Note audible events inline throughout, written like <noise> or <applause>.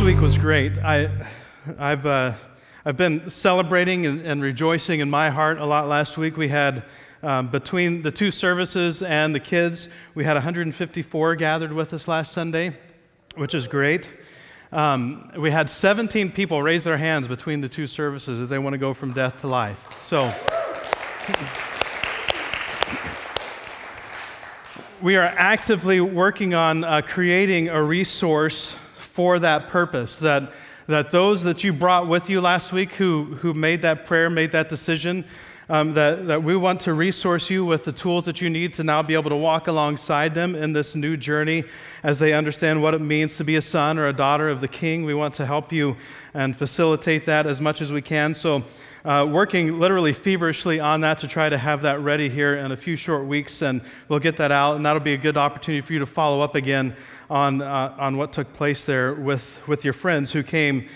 last week was great. I, I've, uh, I've been celebrating and, and, rejoicing in my heart a lot last week. We had, um, between the two services and the kids, we had 154 gathered with us last Sunday, which is great. Um, we had 17 people raise their hands between the two services as they want to go from death to life. So, we are actively working on uh, creating a resource for that purpose. That, that those that you brought with you last week who, who made that prayer, made that decision, um, that, that we want to resource you with the tools that you need to now be able to walk alongside them in this new journey as they understand what it means to be a son or a daughter of the king. We want to help you and facilitate that as much as we can. So, uh, working literally feverishly on that to try to have that ready here in a few short weeks, and we'll get that out, and that'll be a good opportunity for you to follow up again on, uh, on what took place there with, with your friends who came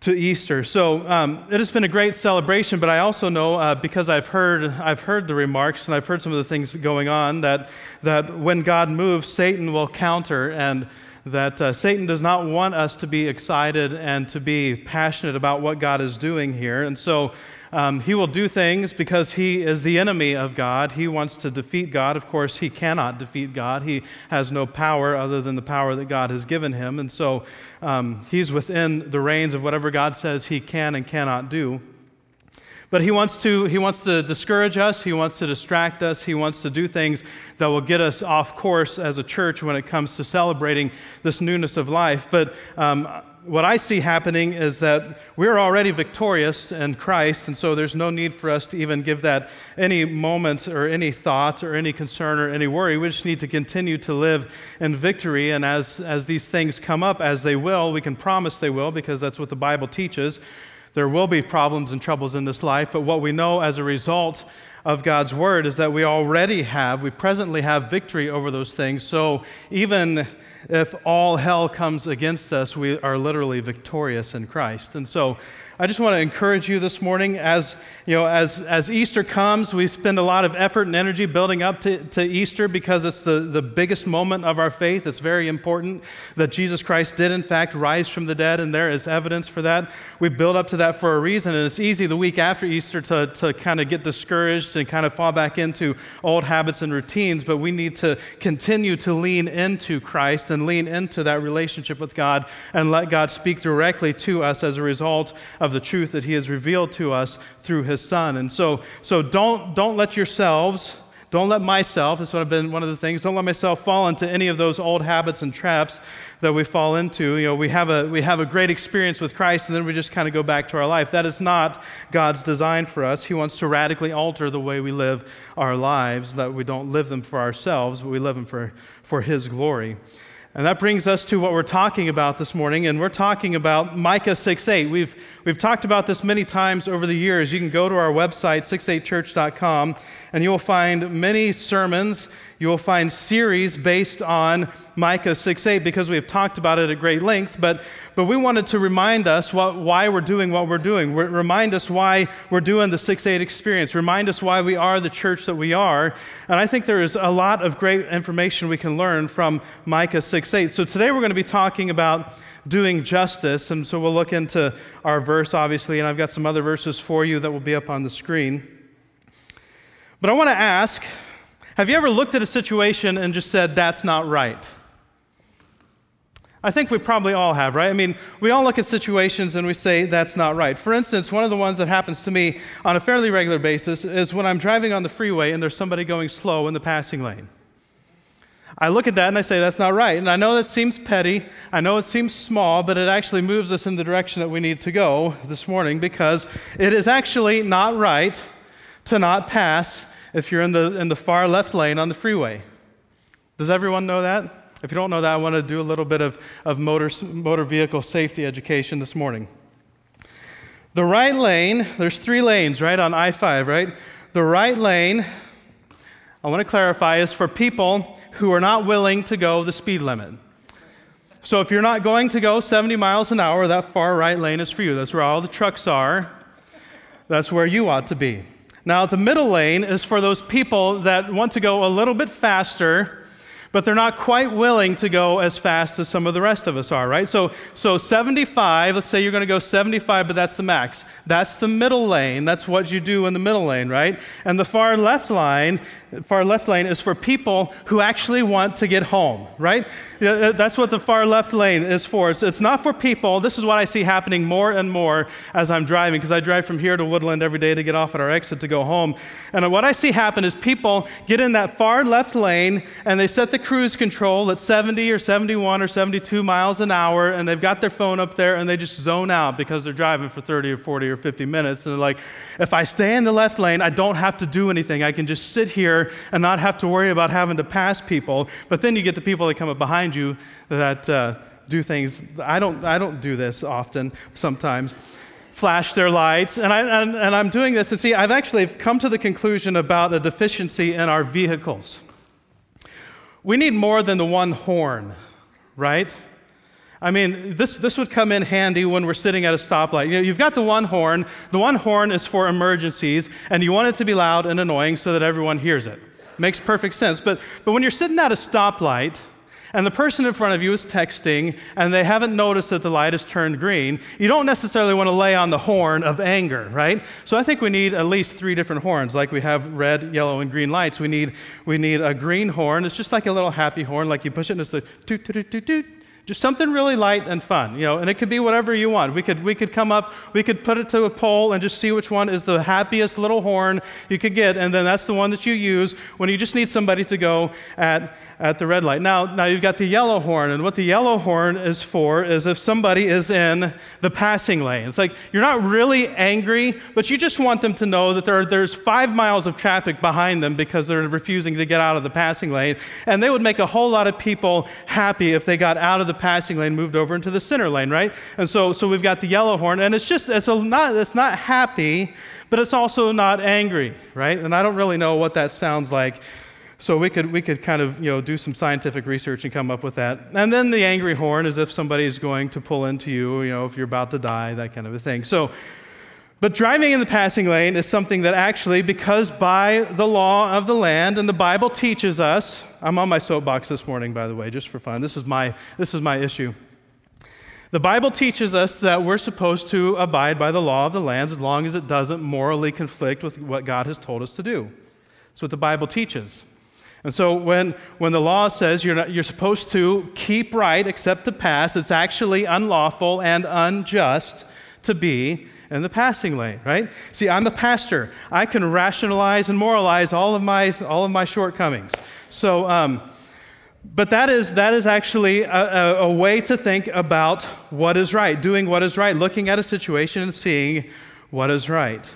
to Easter. So um, it has been a great celebration, but I also know uh, because I've heard, I've heard the remarks and I've heard some of the things going on that, that when God moves, Satan will counter and that uh, Satan does not want us to be excited and to be passionate about what God is doing here. And so um, he will do things because he is the enemy of God. He wants to defeat God. Of course, he cannot defeat God. He has no power other than the power that God has given him. And so um, he's within the reins of whatever God says he can and cannot do. But he wants, to, he wants to discourage us, he wants to distract us, he wants to do things that will get us off course as a church when it comes to celebrating this newness of life. But um, what I see happening is that we're already victorious in Christ, and so there's no need for us to even give that any moment or any thought or any concern or any worry. We just need to continue to live in victory, and as, as these things come up, as they will, we can promise they will because that's what the Bible teaches. There will be problems and troubles in this life, but what we know as a result of God's word is that we already have, we presently have victory over those things. So even if all hell comes against us, we are literally victorious in Christ. And so I just want to encourage you this morning as, you know, as, as Easter comes, we spend a lot of effort and energy building up to, to Easter because it's the, the biggest moment of our faith. It's very important that Jesus Christ did, in fact, rise from the dead, and there is evidence for that. We build up to that for a reason, and it's easy the week after Easter to, to kind of get discouraged and kind of fall back into old habits and routines, but we need to continue to lean into Christ and lean into that relationship with God and let God speak directly to us as a result of the truth that he has revealed to us through his son. And so, so don't, don't let yourselves, don't let myself, this would have been one of the things, don't let myself fall into any of those old habits and traps that we fall into. You know, we have a, we have a great experience with Christ and then we just kind of go back to our life. That is not God's design for us. He wants to radically alter the way we live our lives, that we don't live them for ourselves, but we live them for, for his glory. And that brings us to what we're talking about this morning, and we're talking about Micah 6.8. We've, we've talked about this many times over the years. You can go to our website, 68church.com, and you'll find many sermons you will find series based on Micah 6:8 because we have talked about it at great length, but, but we wanted to remind us what, why we're doing what we're doing. Re- remind us why we're doing the 6-8 experience. Remind us why we are the church that we are. And I think there is a lot of great information we can learn from Micah 6:8. So today we're going to be talking about doing justice. And so we'll look into our verse, obviously, and I've got some other verses for you that will be up on the screen. But I want to ask have you ever looked at a situation and just said, that's not right? I think we probably all have, right? I mean, we all look at situations and we say, that's not right. For instance, one of the ones that happens to me on a fairly regular basis is when I'm driving on the freeway and there's somebody going slow in the passing lane. I look at that and I say, that's not right. And I know that seems petty. I know it seems small, but it actually moves us in the direction that we need to go this morning because it is actually not right to not pass if you're in the, in the far left lane on the freeway. Does everyone know that? If you don't know that, I want to do a little bit of, of motor, motor vehicle safety education this morning. The right lane, there's three lanes, right, on I 5, right? The right lane, I want to clarify, is for people who are not willing to go the speed limit. So if you're not going to go 70 miles an hour, that far right lane is for you. That's where all the trucks are. That's where you ought to be. Now, the middle lane is for those people that want to go a little bit faster, but they're not quite willing to go as fast as some of the rest of us are, right? So, so 75, let's say you're going to go 75, but that's the max. That's the middle lane. That's what you do in the middle lane, right? And the far left line, far left lane is for people who actually want to get home, right? That's what the far left lane is for. It's, it's not for people. This is what I see happening more and more as I'm driving, because I drive from here to Woodland every day to get off at our exit to go home. And what I see happen is people get in that far left lane and they set the cruise control at 70 or 71 or 72 miles an hour, and they've got their phone up there and they just zone out because they're driving for 30 or 40 or 50 minutes. And they're like, if I stay in the left lane, I don't have to do anything. I can just sit here and not have to worry about having to pass people. But then you get the people that come up behind you that uh, do things. I don't, I don't do this often, sometimes flash their lights. And, I, and, and, I'm doing this, and see, I've actually come to the conclusion about a deficiency in our vehicles. We need more than the one horn, right? I mean, this, this would come in handy when we're sitting at a stoplight. You know, you've got the one horn. The one horn is for emergencies, and you want it to be loud and annoying so that everyone hears it. Makes perfect sense. But, but when you're sitting at a stoplight, and the person in front of you is texting and they haven't noticed that the light has turned green, you don't necessarily want to lay on the horn of anger, right? So I think we need at least three different horns. Like we have red, yellow, and green lights. We need, we need a green horn. It's just like a little happy horn, like you push it and it's like toot, toot, toot, toot. Just something really light and fun, you know, and it could be whatever you want. We could, we could come up, we could put it to a poll and just see which one is the happiest little horn you could get, and then that's the one that you use when you just need somebody to go at, at the red light. Now, now you've got the yellow horn, and what the yellow horn is for is if somebody is in the passing lane. It's like you're not really angry, but you just want them to know that there, there's five miles of traffic behind them because they're refusing to get out of the passing lane. And they would make a whole lot of people happy if they got out of the passing lane, moved over into the center lane, right? And so, so we've got the yellow horn, and it's just it's a not it's not happy, but it's also not angry, right? And I don't really know what that sounds like so we could, we could kind of you know, do some scientific research and come up with that. And then the angry horn is if somebody is going to pull into you, you know, if you're about to die, that kind of a thing. So, but driving in the passing lane is something that actually, because by the law of the land, and the Bible teaches us, I'm on my soapbox this morning, by the way, just for fun. This is my, this is my issue. The Bible teaches us that we're supposed to abide by the law of the land as long as it doesn't morally conflict with what God has told us to do. That's what the Bible teaches. And so when, when the law says you're, not, you're supposed to keep right except to pass, it's actually unlawful and unjust to be in the passing lane, right? See, I'm a pastor. I can rationalize and moralize all of my, all of my shortcomings. So, um, but that is, that is actually a, a, a way to think about what is right, doing what is right, looking at a situation and seeing what is right.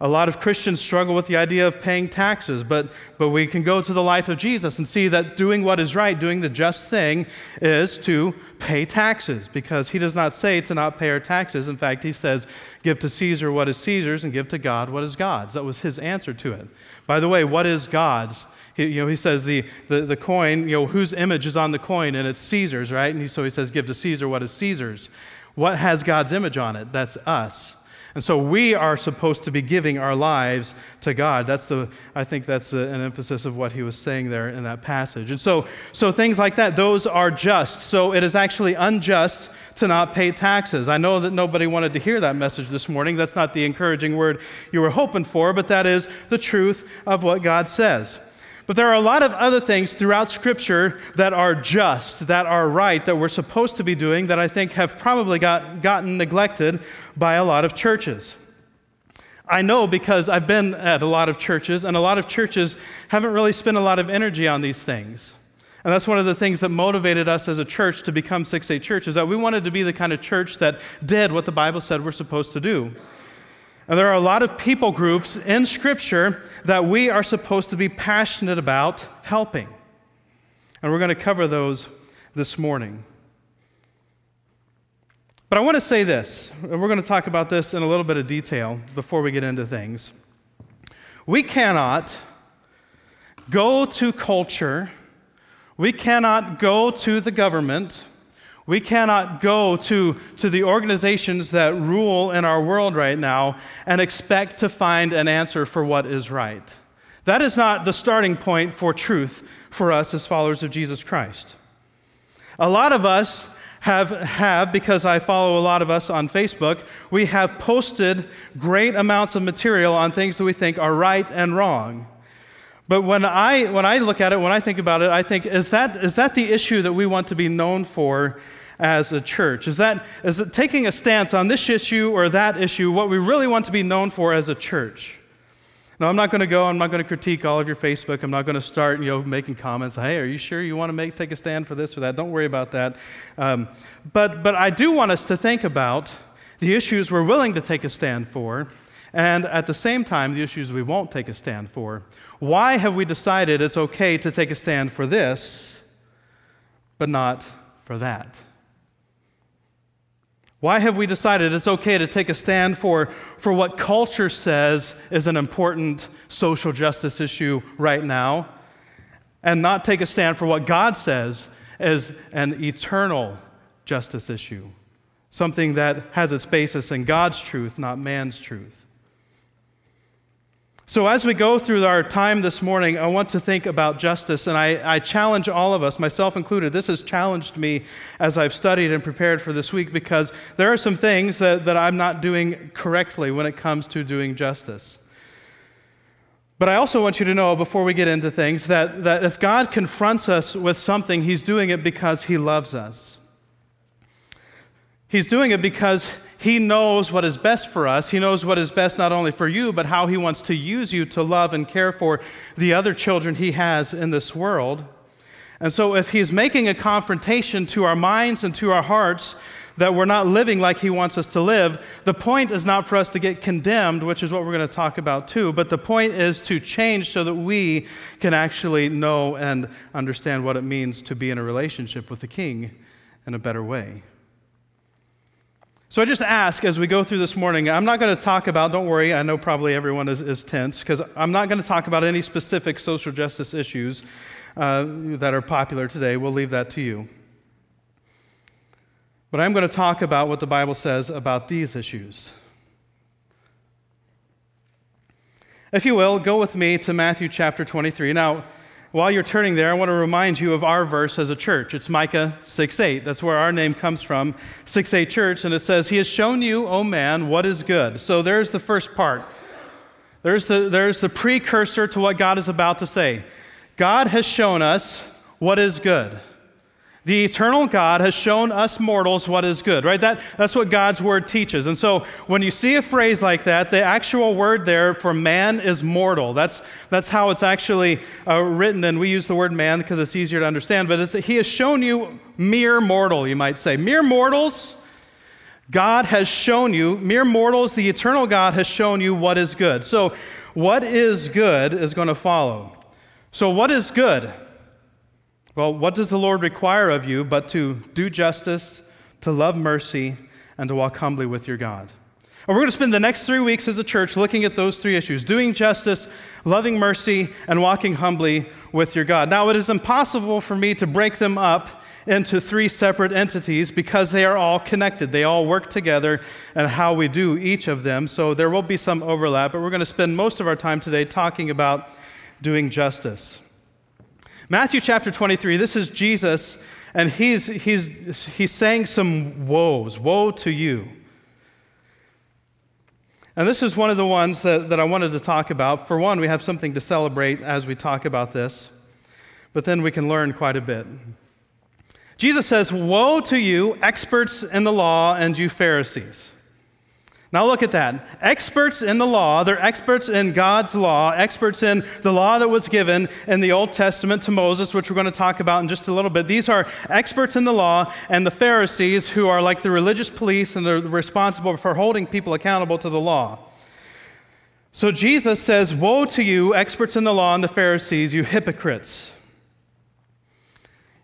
A lot of Christians struggle with the idea of paying taxes, but, but we can go to the life of Jesus and see that doing what is right, doing the just thing, is to pay taxes because he does not say to not pay our taxes. In fact, he says, Give to Caesar what is Caesar's and give to God what is God's. That was his answer to it. By the way, what is God's? He, you know, he says the, the, the coin, you know, whose image is on the coin, and it's Caesar's, right? And he, so he says, Give to Caesar what is Caesar's. What has God's image on it? That's us. And so we are supposed to be giving our lives to God. That's the, I think that's an emphasis of what he was saying there in that passage. And so, so things like that, those are just. So it is actually unjust to not pay taxes. I know that nobody wanted to hear that message this morning. That's not the encouraging word you were hoping for, but that is the truth of what God says. But there are a lot of other things throughout Scripture that are just, that are right, that we're supposed to be doing that I think have probably got, gotten neglected by a lot of churches. I know because I've been at a lot of churches, and a lot of churches haven't really spent a lot of energy on these things. And that's one of the things that motivated us as a church to become 6 8 Church, is that we wanted to be the kind of church that did what the Bible said we're supposed to do. And there are a lot of people groups in Scripture that we are supposed to be passionate about helping. And we're going to cover those this morning. But I want to say this, and we're going to talk about this in a little bit of detail before we get into things. We cannot go to culture, we cannot go to the government, we cannot go to, to the organizations that rule in our world right now and expect to find an answer for what is right. That is not the starting point for truth for us as followers of Jesus Christ. A lot of us have, have, because I follow a lot of us on Facebook, we have posted great amounts of material on things that we think are right and wrong. But when I, when I look at it, when I think about it, I think, is that, is that the issue that we want to be known for as a church? Is that is it taking a stance on this issue or that issue what we really want to be known for as a church? Now, I'm not going to go, I'm not going to critique all of your Facebook. I'm not going to start, you know, making comments. Hey, are you sure you want to make, take a stand for this or that? Don't worry about that. Um, but, but I do want us to think about the issues we're willing to take a stand for, and at the same time, the issues we won't take a stand for. Why have we decided it's okay to take a stand for this, but not for that? Why have we decided it's okay to take a stand for, for what culture says is an important social justice issue right now, and not take a stand for what God says is an eternal justice issue? Something that has its basis in God's truth, not man's truth. So, as we go through our time this morning, I want to think about justice, and I, I, challenge all of us, myself included. This has challenged me as I've studied and prepared for this week because there are some things that, that I'm not doing correctly when it comes to doing justice. But I also want you to know before we get into things that, that if God confronts us with something, He's doing it because He loves us. He's doing it because he knows what is best for us. He knows what is best not only for you, but how He wants to use you to love and care for the other children He has in this world. And so, if He's making a confrontation to our minds and to our hearts that we're not living like He wants us to live, the point is not for us to get condemned, which is what we're going to talk about too, but the point is to change so that we can actually know and understand what it means to be in a relationship with the King in a better way. So I just ask as we go through this morning, I'm not going to talk about, don't worry, I know probably everyone is, is tense, because I'm not going to talk about any specific social justice issues uh, that are popular today. We'll leave that to you. But I'm going to talk about what the Bible says about these issues. If you will, go with me to Matthew chapter 23. Now, while you're turning there, I want to remind you of our verse as a church. It's Micah 6 8. That's where our name comes from, 6 8 church. And it says, He has shown you, O man, what is good. So there's the first part. There's the, there's the precursor to what God is about to say. God has shown us what is good. The eternal God has shown us mortals what is good, right? That, that's what God's word teaches. And so when you see a phrase like that, the actual word there for man is mortal. That's, that's how it's actually uh, written. And we use the word man because it's easier to understand. But he has shown you mere mortal, you might say. Mere mortals, God has shown you, mere mortals, the eternal God has shown you what is good. So what is good is going to follow. So, what is good? Well, what does the Lord require of you but to do justice, to love mercy, and to walk humbly with your God? And we're going to spend the next three weeks as a church looking at those three issues doing justice, loving mercy, and walking humbly with your God. Now, it is impossible for me to break them up into three separate entities because they are all connected. They all work together and how we do each of them. So there will be some overlap, but we're going to spend most of our time today talking about doing justice. Matthew chapter 23, this is Jesus, and he's, he's, he's saying some woes. Woe to you. And this is one of the ones that, that I wanted to talk about. For one, we have something to celebrate as we talk about this, but then we can learn quite a bit. Jesus says, Woe to you, experts in the law, and you Pharisees. Now look at that. Experts in the law, they're experts in God's law, experts in the law that was given in the Old Testament to Moses, which we're going to talk about in just a little bit. These are experts in the law, and the Pharisees, who are like the religious police and they're responsible for holding people accountable to the law. So Jesus says, Woe to you, experts in the law and the Pharisees, you hypocrites!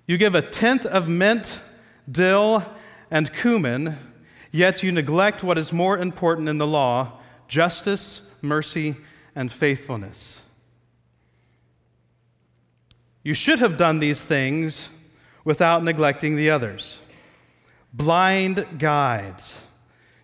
You give a tenth of mint, dill, and cumin Yet you neglect what is more important in the law justice, mercy, and faithfulness. You should have done these things without neglecting the others. Blind guides.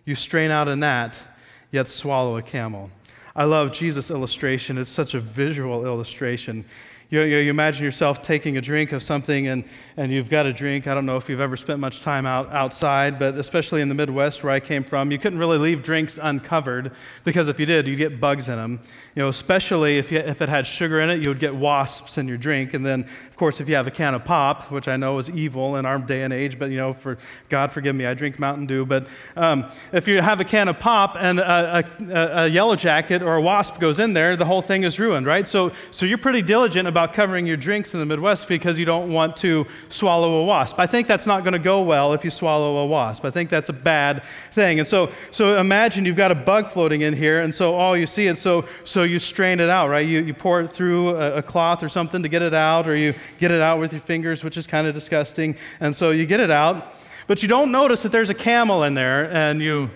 You strain out a gnat, yet swallow a camel. I love Jesus' illustration. It's such a visual illustration. You, you, you, imagine yourself taking a drink of something and, and you've got a drink. I don't know if you've ever spent much time out, outside, but especially in the Midwest where I came from, you couldn't really leave drinks uncovered because if you did, you'd get bugs in them. You know, especially if, you, if it had sugar in it, you would get wasps in your drink. And then, of course, if you have a can of pop, which I know is evil in our day and age, but you know, for God forgive me, I drink Mountain Dew. But um, if you have a can of pop and a, a, a yellow jacket or a wasp goes in there, the whole thing is ruined, right? So, so you're pretty diligent about about covering your drinks in the Midwest because you don't want to swallow a wasp. I think that's not going to go well if you swallow a wasp. I think that's a bad thing. And so, so imagine you've got a bug floating in here, and so all you see it, so, so you strain it out, right? You, you pour it through a, a cloth or something to get it out, or you get it out with your fingers, which is kind of disgusting. And so you get it out, but you don't notice that there's a camel in there, and you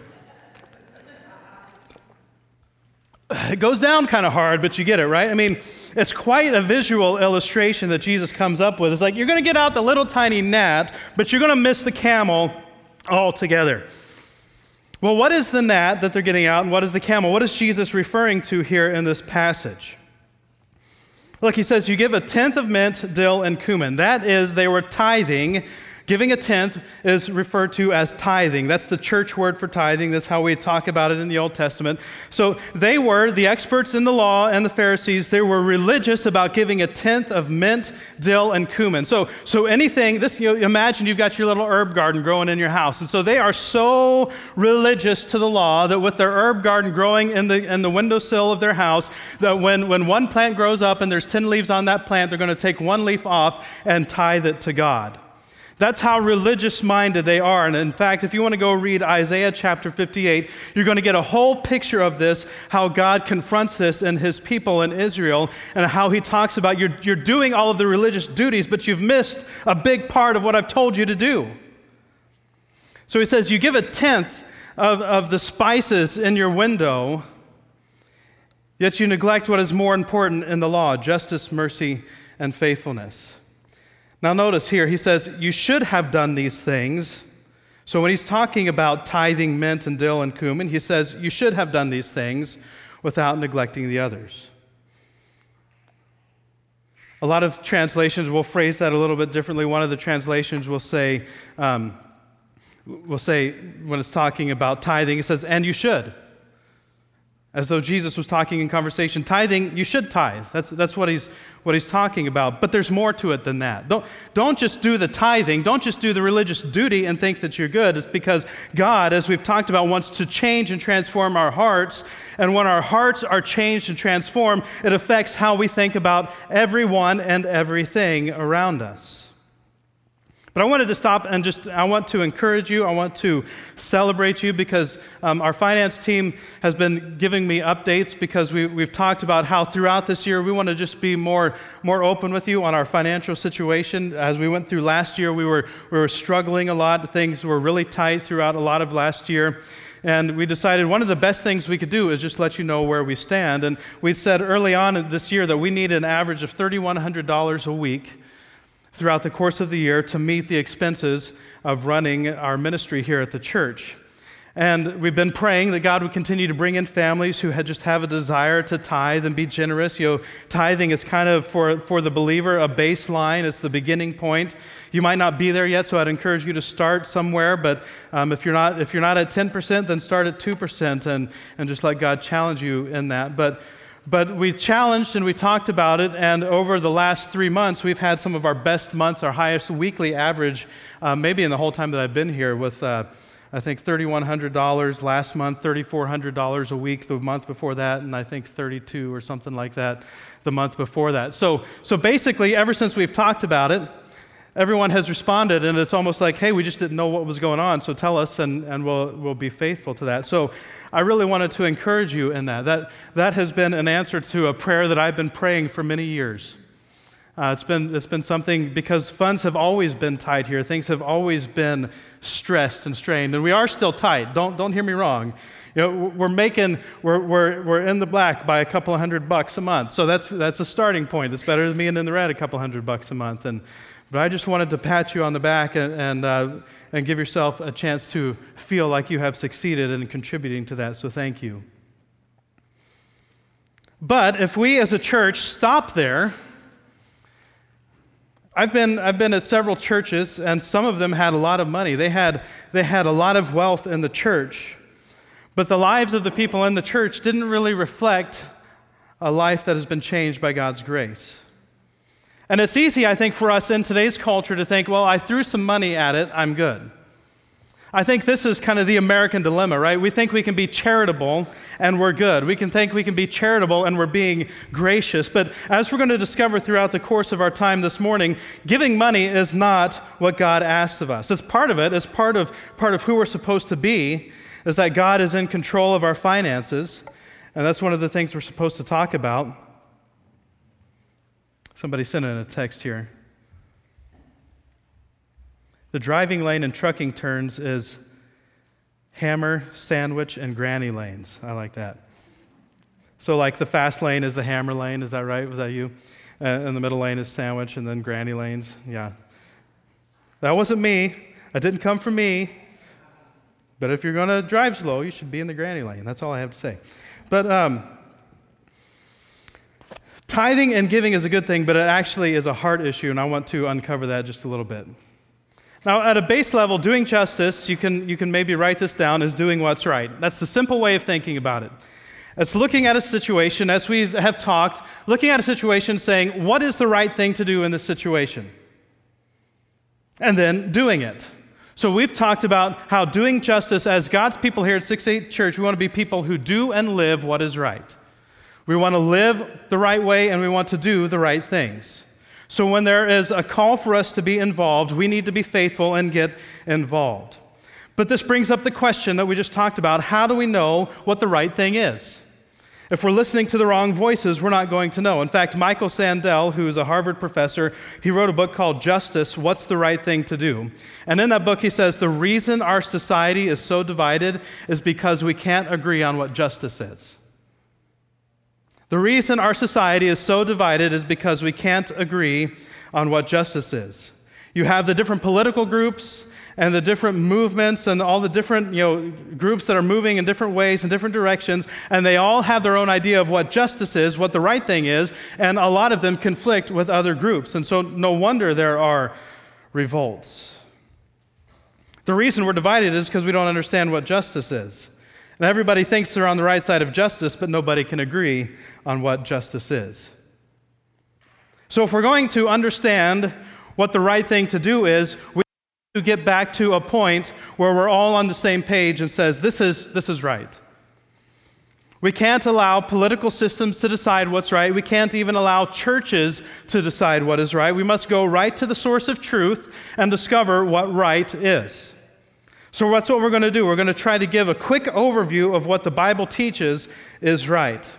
<sighs> it goes down kind of hard, but you get it, right? I mean, it's quite a visual illustration that Jesus comes up with. It's like you're going to get out the little tiny gnat, but you're going to miss the camel altogether. Well, what is the gnat that they're getting out, and what is the camel? What is Jesus referring to here in this passage? Look, he says, You give a tenth of mint, dill, and cumin. That is, they were tithing Giving a tenth is referred to as tithing. That's the church word for tithing. That's how we talk about it in the Old Testament. So they were, the experts in the law and the Pharisees, they were religious about giving a tenth of mint, dill, and cumin. So, so anything, this, you know, imagine you've got your little herb garden growing in your house. And so they are so religious to the law that with their herb garden growing in the, in the windowsill of their house, that when, when one plant grows up and there's 10 leaves on that plant, they're going to take one leaf off and tithe it to God. That's how religious minded they are. And in fact, if you want to go read Isaiah chapter 58, you're going to get a whole picture of this, how God confronts this in his people in Israel, and how he talks about you're, you're doing all of the religious duties, but you've missed a big part of what I've told you to do. So he says, You give a tenth of, of the spices in your window, yet you neglect what is more important in the law justice, mercy, and faithfulness. Now, notice here, he says, You should have done these things. So, when he's talking about tithing mint and dill and cumin, he says, You should have done these things without neglecting the others. A lot of translations will phrase that a little bit differently. One of the translations will say, um, will say when it's talking about tithing, it says, and you should as though Jesus was talking in conversation. Tithing, you should tithe. That's, that's what, he's, what he's talking about. But there's more to it than that. Don't, don't just do the tithing, don't just do the religious duty and think that you're good. It's because God, as we've talked about, wants to change and transform our hearts. And when our hearts are changed and transformed, it affects how we think about everyone and everything around us. But I wanted to stop and just, I want to encourage you. I want to celebrate you because um, our finance team has been giving me updates because we, we've talked about how throughout this year we want to just be more, more open with you on our financial situation. As we went through last year, we were, we were struggling a lot. Things were really tight throughout a lot of last year. And we decided one of the best things we could do is just let you know where we stand. And we said early on this year that we need an average of $3,100 a week throughout the course of the year to meet the expenses of running our ministry here at the church. And we've been praying that God would continue to bring in families who had just have a desire to tithe and be generous. You know, tithing is kind of for, for the believer a baseline, it's the beginning point. You might not be there yet, so I'd encourage you to start somewhere. But um, if, you're not, if you're not at 10%, then start at 2% and, and just let God challenge you in that. But but we challenged and we talked about it, and over the last three months, we've had some of our best months, our highest weekly average, uh, maybe in the whole time that I've been here, with uh, I think $3,100 last month, $3,400 a week the month before that, and I think 32 or something like that the month before that. So, so basically, ever since we've talked about it, everyone has responded, and it's almost like, hey, we just didn't know what was going on, so tell us, and, and we'll, we'll be faithful to that. So I really wanted to encourage you in that. That, that has been an answer to a prayer that I've been praying for many years. Uh, it's, been, it's been something because funds have always been tight here. Things have always been stressed and strained, and we are still tight. Don't, don't hear me wrong. You know, we're making, we're, we're, we're in the black by a couple of hundred bucks a month. So that's, that's a starting point. It's better than being in the red a couple hundred bucks a month. And, but I just wanted to pat you on the back and, and uh, and give yourself a chance to feel like you have succeeded in contributing to that. So thank you. But if we as a church stop there, I've been, I've been at several churches, and some of them had a lot of money. They had, they had a lot of wealth in the church. But the lives of the people in the church didn't really reflect a life that has been changed by God's grace. And it's easy, I think, for us in today's culture to think, well, I threw some money at it, I'm good. I think this is kind of the American dilemma, right? We think we can be charitable and we're good. We can think we can be charitable and we're being gracious. But as we're going to discover throughout the course of our time this morning, giving money is not what God asks of us. It's part of it, it's part of, part of who we're supposed to be, is that God is in control of our finances. And that's one of the things we're supposed to talk about. Somebody sent in a text here. The driving lane in trucking turns is hammer, sandwich, and granny lanes. I like that. So, like the fast lane is the hammer lane, is that right? Was that you? Uh, and the middle lane is sandwich, and then granny lanes. Yeah. That wasn't me. That didn't come from me. But if you're going to drive slow, you should be in the granny lane. That's all I have to say. But um, tithing and giving is a good thing, but it actually is a heart issue, and I want to uncover that just a little bit. Now, at a base level, doing justice, you can, you can maybe write this down as doing what's right. That's the simple way of thinking about it. It's looking at a situation, as we have talked, looking at a situation saying, what is the right thing to do in this situation? And then doing it. So we've talked about how doing justice as God's people here at 6 8 Church, we want to be people who do and live what is right. We want to live the right way and we want to do the right things. So, when there is a call for us to be involved, we need to be faithful and get involved. But this brings up the question that we just talked about how do we know what the right thing is? If we're listening to the wrong voices, we're not going to know. In fact, Michael Sandel, who's a Harvard professor, he wrote a book called Justice What's the Right Thing to Do? And in that book, he says the reason our society is so divided is because we can't agree on what justice is. The reason our society is so divided is because we can't agree on what justice is. You have the different political groups and the different movements and all the different you know, groups that are moving in different ways and different directions, and they all have their own idea of what justice is, what the right thing is, and a lot of them conflict with other groups. And so, no wonder there are revolts. The reason we're divided is because we don't understand what justice is. And everybody thinks they're on the right side of justice, but nobody can agree on what justice is. So, if we're going to understand what the right thing to do is, we need to get back to a point where we're all on the same page and says, this is, this is right. We can't allow political systems to decide what's right. We can't even allow churches to decide what is right. We must go right to the source of truth and discover what right is. So, that's what we're going to do. We're going to try to give a quick overview of what the Bible teaches is right.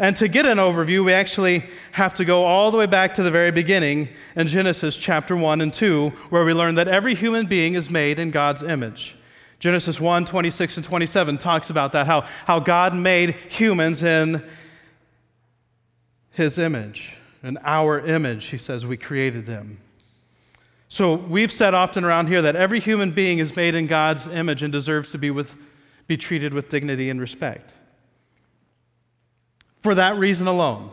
And to get an overview, we actually have to go all the way back to the very beginning in Genesis chapter 1 and 2, where we learn that every human being is made in God's image. Genesis 1 26 and 27 talks about that, how, how God made humans in his image, in our image. He says we created them. So we've said often around here that every human being is made in God's image and deserves to be, with, be treated with dignity and respect. For that reason alone.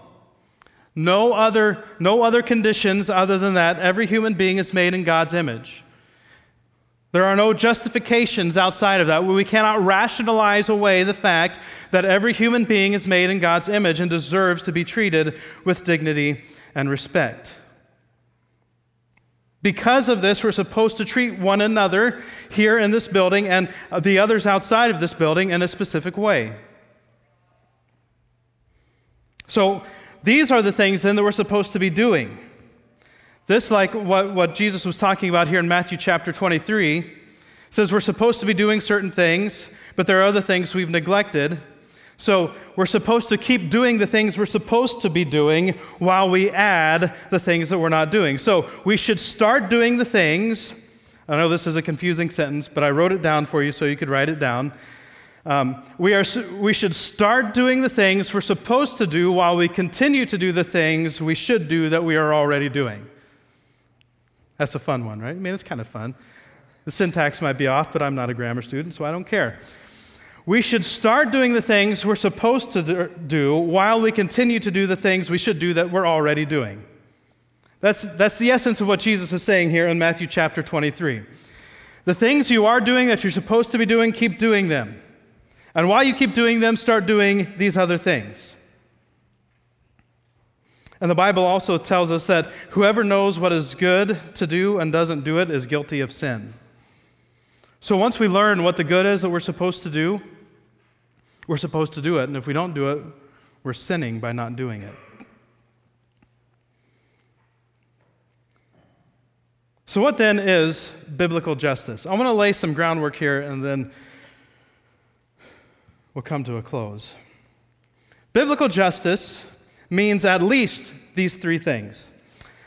No other, no other conditions other than that. Every human being is made in God's image. There are no justifications outside of that. We cannot rationalize away the fact that every human being is made in God's image and deserves to be treated with dignity and respect. Because of this, we're supposed to treat one another here in this building and the others outside of this building in a specific way. So, these are the things then that we're supposed to be doing. This, like what, what Jesus was talking about here in Matthew chapter 23, says we're supposed to be doing certain things, but there are other things we've neglected. So we're supposed to keep doing the things we're supposed to be doing while we add the things that we're not doing. So we should start doing the things. I know this is a confusing sentence, but I wrote it down for you so you could write it down. Um, we, are, we should start doing the things we're supposed to do while we continue to do the things we should do that we are already doing. That's a fun one, right? I mean, it's kind of fun. The syntax might be off, but I'm not a grammar student, so I don't care. We should start doing the things we're supposed to do while we continue to do the things we should do that we're already doing. That's, that's the essence of what Jesus is saying here in Matthew chapter 23. The things you are doing that you're supposed to be doing, keep doing them. And while you keep doing them, start doing these other things. And the Bible also tells us that whoever knows what is good to do and doesn't do it is guilty of sin. So once we learn what the good is that we're supposed to do, we're supposed to do it. And if we don't do it, we're sinning by not doing it. So, what then is biblical justice? I want to lay some groundwork here and then we'll come to a close. Biblical justice means at least these three things.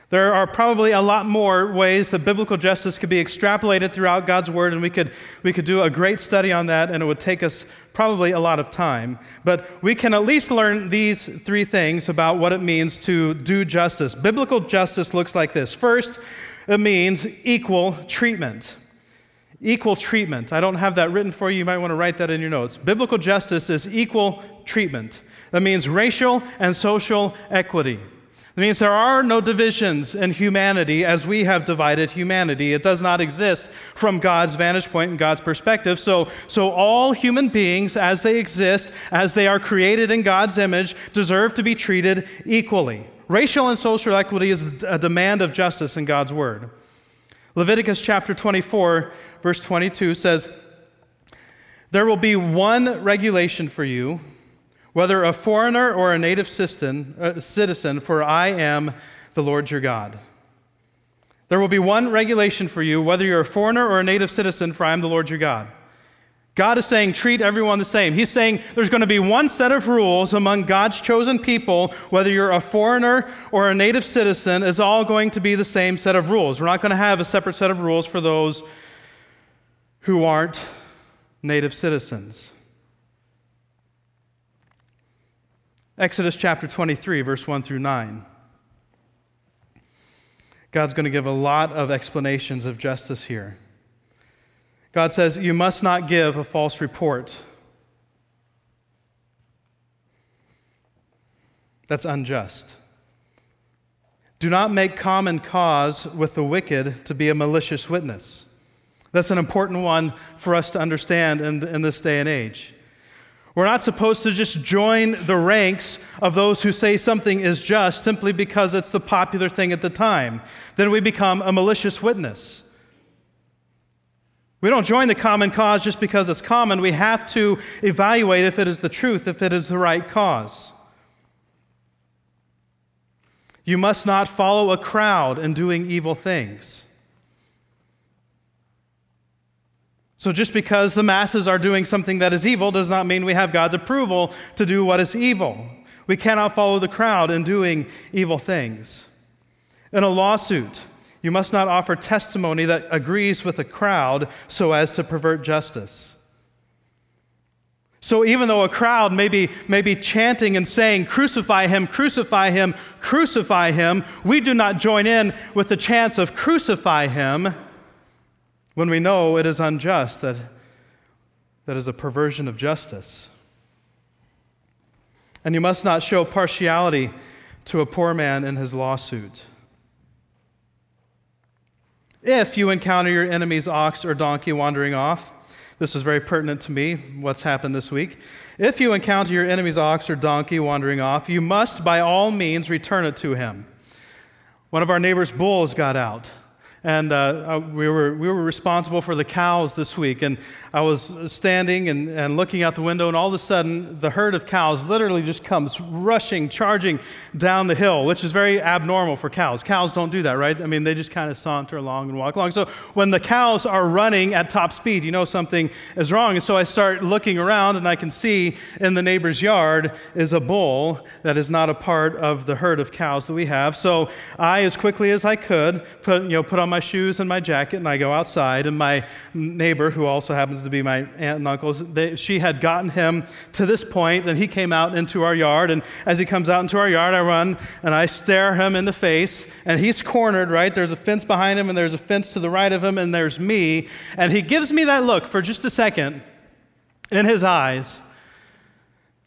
There are probably a lot more ways that biblical justice could be extrapolated throughout God's Word, and we could, we could do a great study on that, and it would take us probably a lot of time. But we can at least learn these three things about what it means to do justice. Biblical justice looks like this first, it means equal treatment. Equal treatment. I don't have that written for you. You might want to write that in your notes. Biblical justice is equal treatment. That means racial and social equity. It means there are no divisions in humanity as we have divided humanity. It does not exist from God's vantage point and God's perspective. So, so all human beings, as they exist, as they are created in God's image, deserve to be treated equally. Racial and social equity is a demand of justice in God's word. Leviticus chapter 24, verse 22 says, There will be one regulation for you whether a foreigner or a native citizen, uh, citizen, for I am the Lord your God. There will be one regulation for you, whether you're a foreigner or a native citizen, for I am the Lord your God. God is saying, treat everyone the same. He's saying there's going to be one set of rules among God's chosen people, whether you're a foreigner or a native citizen, is all going to be the same set of rules. We're not going to have a separate set of rules for those who aren't native citizens. Exodus chapter 23, verse 1 through 9. God's going to give a lot of explanations of justice here. God says, You must not give a false report. That's unjust. Do not make common cause with the wicked to be a malicious witness. That's an important one for us to understand in, in this day and age. We're not supposed to just join the ranks of those who say something is just simply because it's the popular thing at the time. Then we become a malicious witness. We don't join the common cause just because it's common. We have to evaluate if it is the truth, if it is the right cause. You must not follow a crowd in doing evil things. So, just because the masses are doing something that is evil does not mean we have God's approval to do what is evil. We cannot follow the crowd in doing evil things. In a lawsuit, you must not offer testimony that agrees with the crowd so as to pervert justice. So, even though a crowd may be, may be chanting and saying, Crucify him, crucify him, crucify him, we do not join in with the chants of crucify him when we know it is unjust, that, that is a perversion of justice. And you must not show partiality to a poor man in his lawsuit. If you encounter your enemy's ox or donkey wandering off, this is very pertinent to me, what's happened this week. If you encounter your enemy's ox or donkey wandering off, you must by all means return it to him. One of our neighbor's bulls got out and uh, uh, we, were, we were responsible for the cows this week. And I was standing and, and looking out the window, and all of a sudden, the herd of cows literally just comes rushing, charging down the hill, which is very abnormal for cows. Cows don't do that, right? I mean, they just kind of saunter along and walk along. So when the cows are running at top speed, you know something is wrong. And so I start looking around, and I can see in the neighbor's yard is a bull that is not a part of the herd of cows that we have. So I, as quickly as I could, put, you know, put on my shoes and my jacket and I go outside. And my neighbor, who also happens to be my aunt and uncles, they, she had gotten him to this point, and he came out into our yard. And as he comes out into our yard, I run and I stare him in the face, and he's cornered, right? There's a fence behind him, and there's a fence to the right of him, and there's me. And he gives me that look for just a second. in his eyes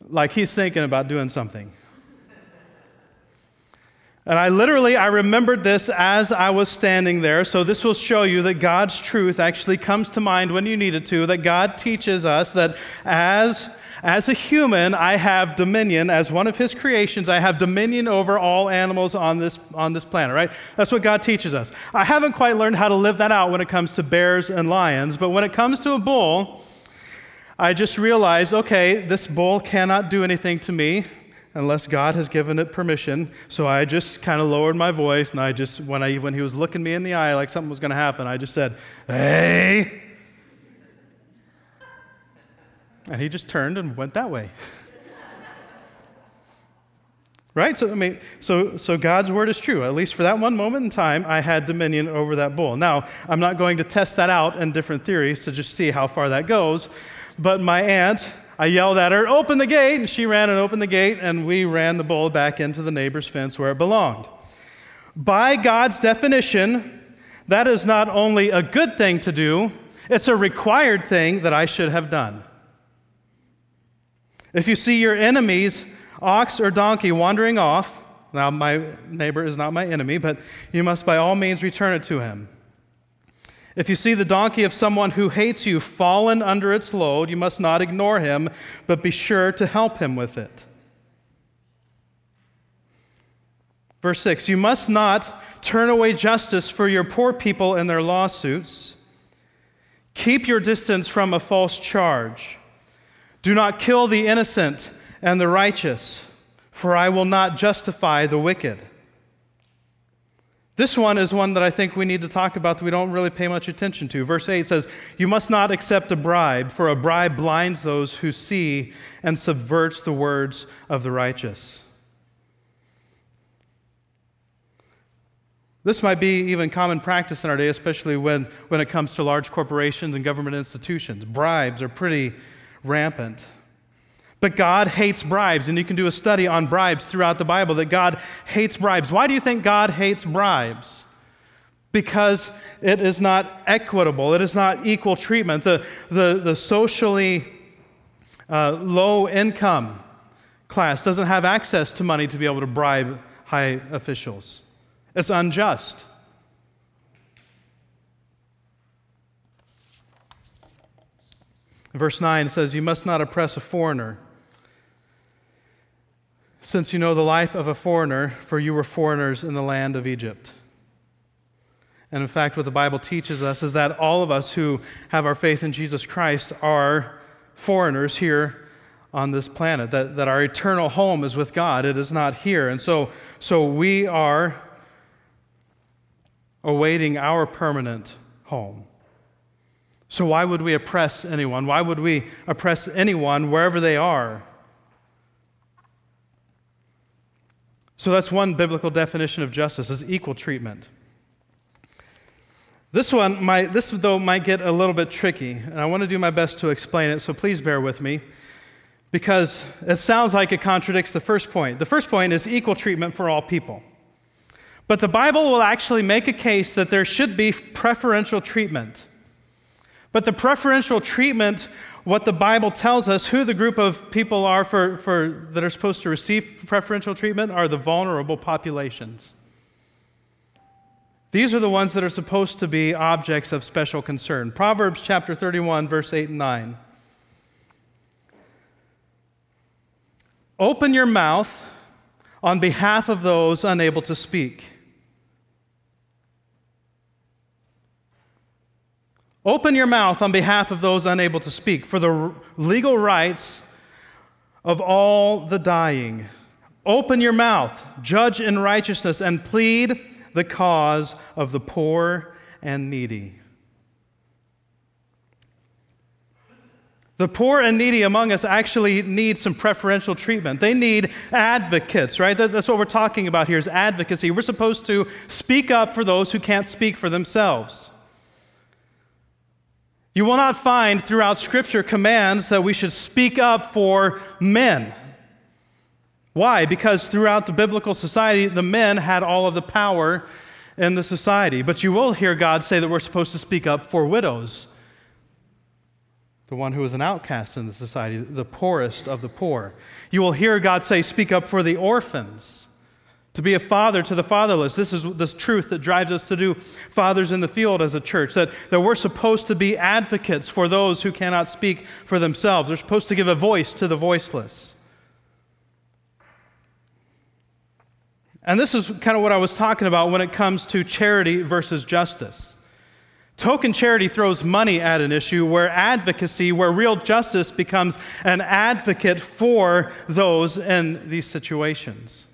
like he's thinking about doing something. And I literally I remembered this as I was standing there. So this will show you that God's truth actually comes to mind when you need it to, that God teaches us that as as a human, I have dominion. As one of his creations, I have dominion over all animals on this, on this planet, right? That's what God teaches us. I haven't quite learned how to live that out when it comes to bears and lions, but when it comes to a bull, I just realized okay, this bull cannot do anything to me unless God has given it permission. So I just kind of lowered my voice and I just, when, I, when he was looking me in the eye like something was going to happen, I just said, hey. And he just turned and went that way. <laughs> right? So, I mean, so, so God's word is true. At least for that one moment in time, I had dominion over that bull. Now, I'm not going to test that out in different theories to just see how far that goes. But my aunt, I yelled at her, open the gate, and she ran and opened the gate, and we ran the bull back into the neighbor's fence where it belonged. By God's definition, that is not only a good thing to do, it's a required thing that I should have done. If you see your enemy's ox or donkey wandering off, now my neighbor is not my enemy, but you must by all means return it to him. If you see the donkey of someone who hates you fallen under its load, you must not ignore him, but be sure to help him with it. Verse 6 You must not turn away justice for your poor people in their lawsuits. Keep your distance from a false charge. Do not kill the innocent and the righteous, for I will not justify the wicked. This one is one that I think we need to talk about that we don't really pay much attention to. Verse 8 says, You must not accept a bribe, for a bribe blinds those who see and subverts the words of the righteous. This might be even common practice in our day, especially when, when it comes to large corporations and government institutions. Bribes are pretty rampant. But God hates bribes, and you can do a study on bribes throughout the Bible that God hates bribes. Why do you think God hates bribes? Because it is not equitable, it is not equal treatment. The, the, the socially uh, low income class doesn't have access to money to be able to bribe high officials, it's unjust. Verse 9 says, You must not oppress a foreigner since you know the life of a foreigner, for you were foreigners in the land of Egypt. And in fact, what the Bible teaches us is that all of us who have our faith in Jesus Christ are foreigners here on this planet, that, that our eternal home is with God, it is not here. And so, so we are awaiting our permanent home. So, why would we oppress anyone? Why would we oppress anyone wherever they are? So that's one biblical definition of justice is equal treatment. This one might, this though might get a little bit tricky, and I want to do my best to explain it, so please bear with me, because it sounds like it contradicts the first point. The first point is equal treatment for all people. But the Bible will actually make a case that there should be preferential treatment. But the preferential treatment what the Bible tells us who the group of people are for, for, that are supposed to receive preferential treatment are the vulnerable populations. These are the ones that are supposed to be objects of special concern. Proverbs chapter 31, verse 8 and 9. Open your mouth on behalf of those unable to speak Open your mouth on behalf of those unable to speak for the legal rights of all the dying. Open your mouth, judge in righteousness, and plead the cause of the poor and needy. The poor and needy among us actually need some preferential treatment. They need advocates, right? That's what we're talking about here is advocacy. We're supposed to speak up for those who can't speak for themselves. You will not find throughout Scripture commands that we should speak up for men. Why? Because throughout the biblical society, the men had all of the power in the society. But you will hear God say that we're supposed to speak up for widows. the one who is an outcast in the society, the poorest of the poor. You will hear God say, Speak up for the orphans, to be a father to the fatherless. This is this truth that drives us to do fathers in the field as a church, that, that we're supposed to be advocates for those who cannot speak for themselves. We're supposed to give a voice to the voiceless. And this is kind of what I was talking about when it comes to charity versus justice. Token charity throws money at an issue where advocacy, where real justice becomes an advocate for those in these situations.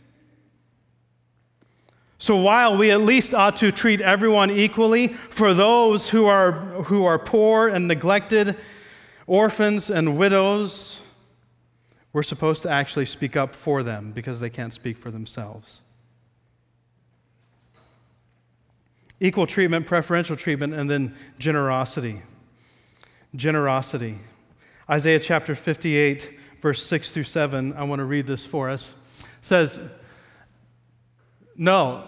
So while we at least ought to treat everyone equally, for those who are, who are poor and neglected, orphans and widows, we're supposed to actually speak up for them because they can't speak for themselves. equal treatment, preferential treatment, and then generosity. Generosity. Isaiah chapter 58, verse 6 through 7, I want to read this for us. says, No,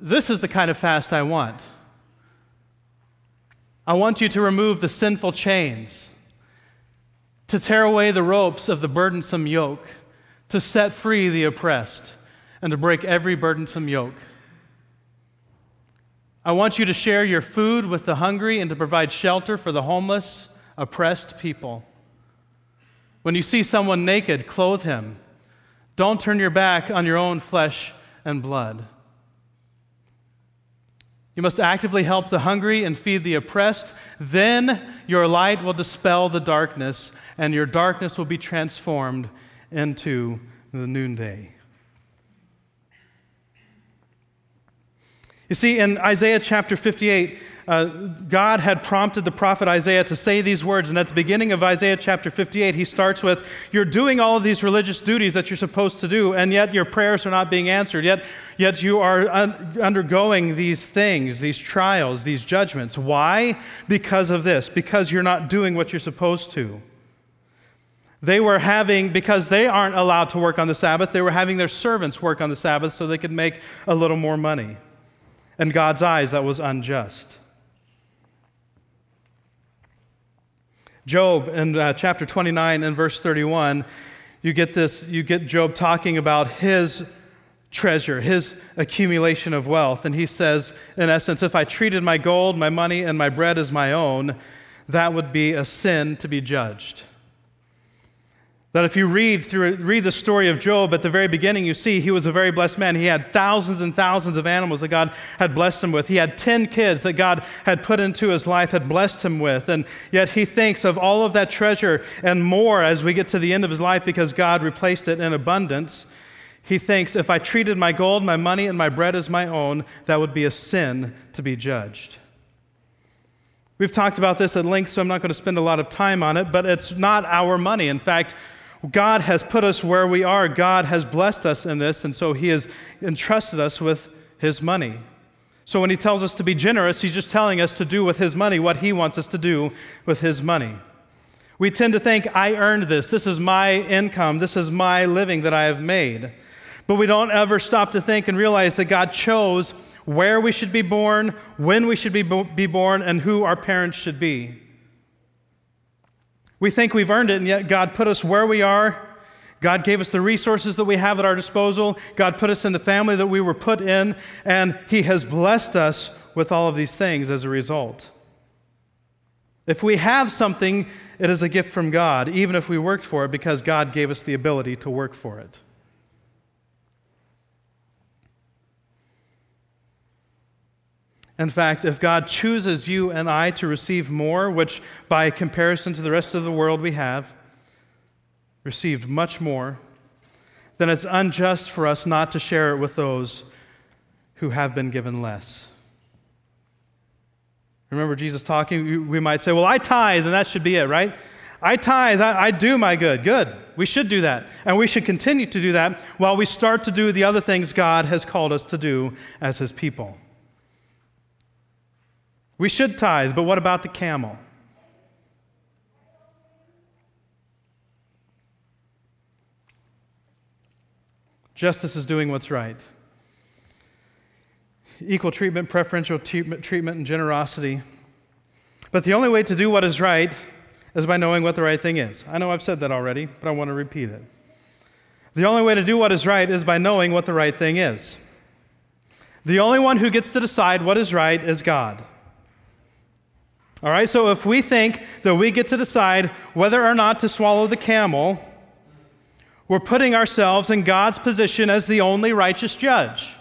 this is the kind of fast I want. I want you to remove the sinful chains, to tear away the ropes of the burdensome yoke, to set free the oppressed, and to break every burdensome yoke. I want you to share your food with the hungry and to provide shelter for the homeless, oppressed people. When you see someone naked, clothe him. Don't turn your back on your own flesh and blood. You must actively help the hungry and feed the oppressed. Then your light will dispel the darkness, and your darkness will be transformed into the noonday. You see, in Isaiah chapter 58, uh, God had prompted the prophet Isaiah to say these words. And at the beginning of Isaiah chapter 58, he starts with, You're doing all of these religious duties that you're supposed to do, and yet your prayers are not being answered. Yet, yet you are un- undergoing these things, these trials, these judgments. Why? Because of this, because you're not doing what you're supposed to. They were having, because they aren't allowed to work on the Sabbath, they were having their servants work on the Sabbath so they could make a little more money. In God's eyes, that was unjust. Job in uh, chapter 29 and verse 31, you get this, you get Job talking about his treasure, his accumulation of wealth. And he says, in essence, if I treated my gold, my money, and my bread as my own, that would be a sin to be judged. That if you read through read the story of Job at the very beginning, you see he was a very blessed man. He had thousands and thousands of animals that God had blessed him with. He had 10 kids that God had put into his life, had blessed him with. And yet he thinks of all of that treasure and more as we get to the end of his life because God replaced it in abundance. He thinks if I treated my gold, my money, and my bread as my own, that would be a sin to be judged. We've talked about this at length, so I'm not going to spend a lot of time on it, but it's not our money. In fact, God has put us where we are. God has blessed us in this, and so He has entrusted us with His money. So when He tells us to be generous, He's just telling us to do with His money what He wants us to do with His money. We tend to think, I earned this. This is my income. This is my living that I have made. But we don't ever stop to think and realize that God chose where we should be born, when we should be, be born, and who our parents should be. We think we've earned it, and yet God put us where we are. God gave us the resources that we have at our disposal. God put us in the family that we were put in, and He has blessed us with all of these things as a result. If we have something, it is a gift from God, even if we worked for it, because God gave us the ability to work for it. In fact, if God chooses you and I to receive more, which by comparison to the rest of the world we have received much more, then it's unjust for us not to share it with those who have been given less. Remember Jesus talking? We might say, Well, I tithe, and that should be it, right? I tithe, I, I do my good. Good. We should do that. And we should continue to do that while we start to do the other things God has called us to do as His people. We should tithe, but what about the camel? Justice is doing what's right. Equal treatment, preferential treatment, and generosity. But the only way to do what is right is by knowing what the right thing is. I know I've said that already, but I want to repeat it. The only way to do what is right is by knowing what the right thing is. The only one who gets to decide what is right is God. All right, so if we think that we get to decide whether or not to swallow the camel, we're putting ourselves in God's position as the only righteous judge.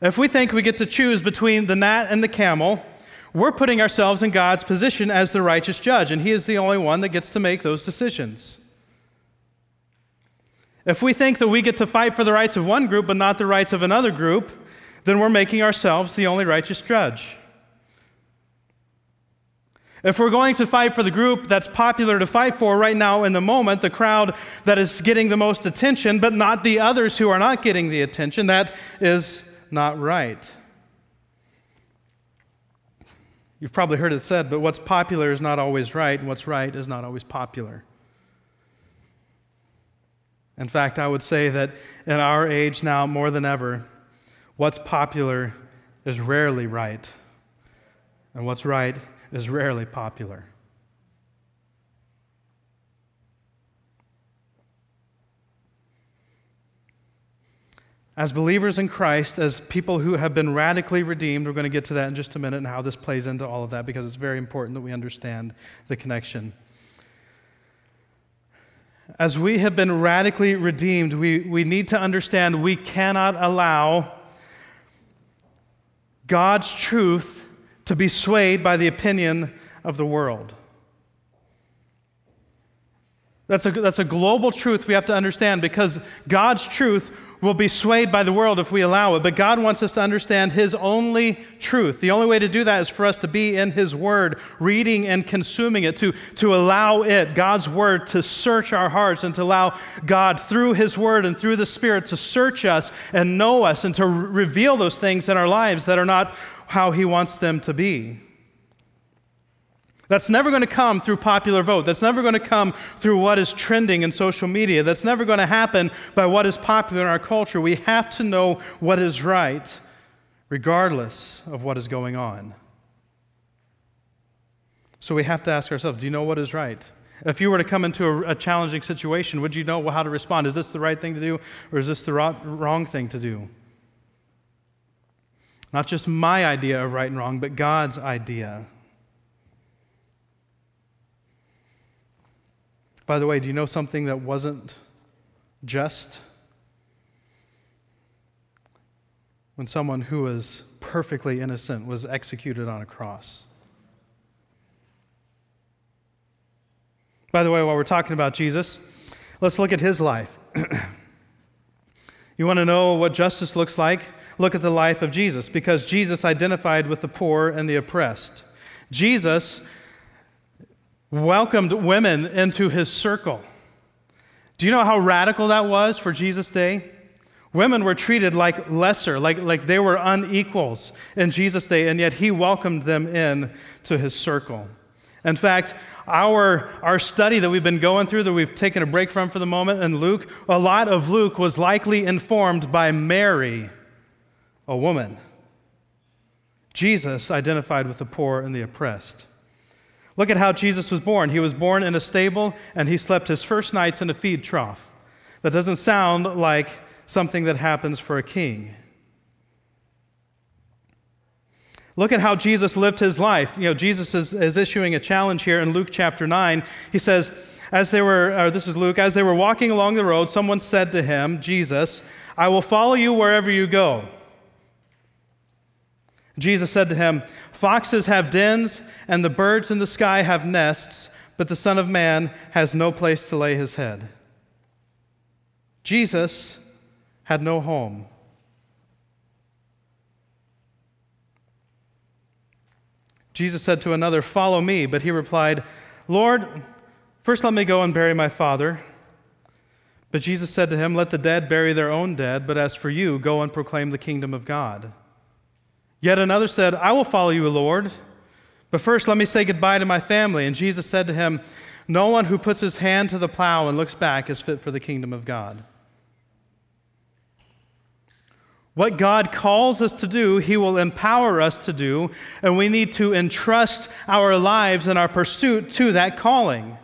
If we think we get to choose between the gnat and the camel, we're putting ourselves in God's position as the righteous judge, and He is the only one that gets to make those decisions. If we think that we get to fight for the rights of one group but not the rights of another group, then we're making ourselves the only righteous judge. If we're going to fight for the group that's popular to fight for right now in the moment, the crowd that is getting the most attention, but not the others who are not getting the attention, that is not right. You've probably heard it said, but what's popular is not always right, and what's right is not always popular. In fact, I would say that in our age now, more than ever, what's popular is rarely right, and what's right is rarely popular. As believers in Christ, as people who have been radically redeemed, we're going to get to that in just a minute and how this plays into all of that because it's very important that we understand the connection. As we have been radically redeemed, we, we need to understand we cannot allow God's truth to be swayed by the opinion of the world. That's a, that's a global truth we have to understand because God's truth will be swayed by the world if we allow it. But God wants us to understand His only truth. The only way to do that is for us to be in His Word, reading and consuming it, to, to allow it, God's Word, to search our hearts and to allow God, through His Word and through the Spirit, to search us and know us and to reveal those things in our lives that are not how He wants them to be. That's never going to come through popular vote. That's never going to come through what is trending in social media. That's never going to happen by what is popular in our culture. We have to know what is right, regardless of what is going on. So we have to ask ourselves do you know what is right? If you were to come into a, a challenging situation, would you know how to respond? Is this the right thing to do, or is this the wrong thing to do? Not just my idea of right and wrong, but God's idea. By the way, do you know something that wasn't just? When someone who was perfectly innocent was executed on a cross. By the way, while we're talking about Jesus, let's look at his life. <clears throat> you want to know what justice looks like? Look at the life of Jesus, because Jesus identified with the poor and the oppressed. Jesus welcomed women into his circle. Do you know how radical that was for Jesus' day? Women were treated like lesser, like, like they were unequals in Jesus' day, and yet he welcomed them in to his circle. In fact, our, our study that we've been going through, that we've taken a break from for the moment, and Luke, a lot of Luke was likely informed by Mary, a woman. Jesus identified with the poor and the oppressed. Look at how Jesus was born. He was born in a stable and he slept his first nights in a feed trough. That doesn't sound like something that happens for a king. Look at how Jesus lived his life. You know, Jesus is, is issuing a challenge here in Luke chapter 9. He says, as they were, or this is Luke, as they were walking along the road, someone said to him, Jesus, I will follow you wherever you go. Jesus said to him, Foxes have dens, and the birds in the sky have nests, but the Son of Man has no place to lay his head. Jesus had no home. Jesus said to another, Follow me. But he replied, Lord, first let me go and bury my father. But Jesus said to him, Let the dead bury their own dead, but as for you, go and proclaim the kingdom of God. Yet another said, I will follow you, Lord. But first, let me say goodbye to my family. And Jesus said to him, No one who puts his hand to the plow and looks back is fit for the kingdom of God. What God calls us to do, He will empower us to do, and we need to entrust our lives and our pursuit to that calling.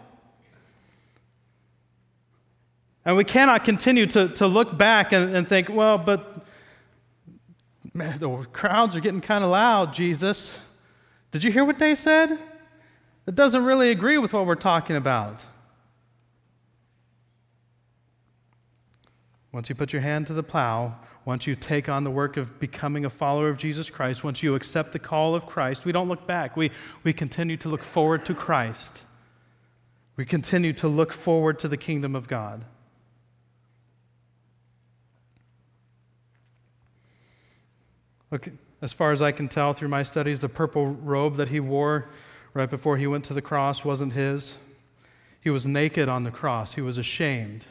And we cannot continue to, to look back and, and think, well, but man, the crowds are getting kind of loud, Jesus. Did you hear what they said? It doesn't really agree with what we're talking about. Once you put your hand to the plow, once you take on the work of becoming a follower of Jesus Christ, once you accept the call of Christ, we don't look back. We, we continue to look forward to Christ. We continue to look forward to the kingdom of God. Look, as far as I can tell through my studies, the purple robe that he wore right before he went to the cross wasn't his. He was naked on the cross, he was ashamed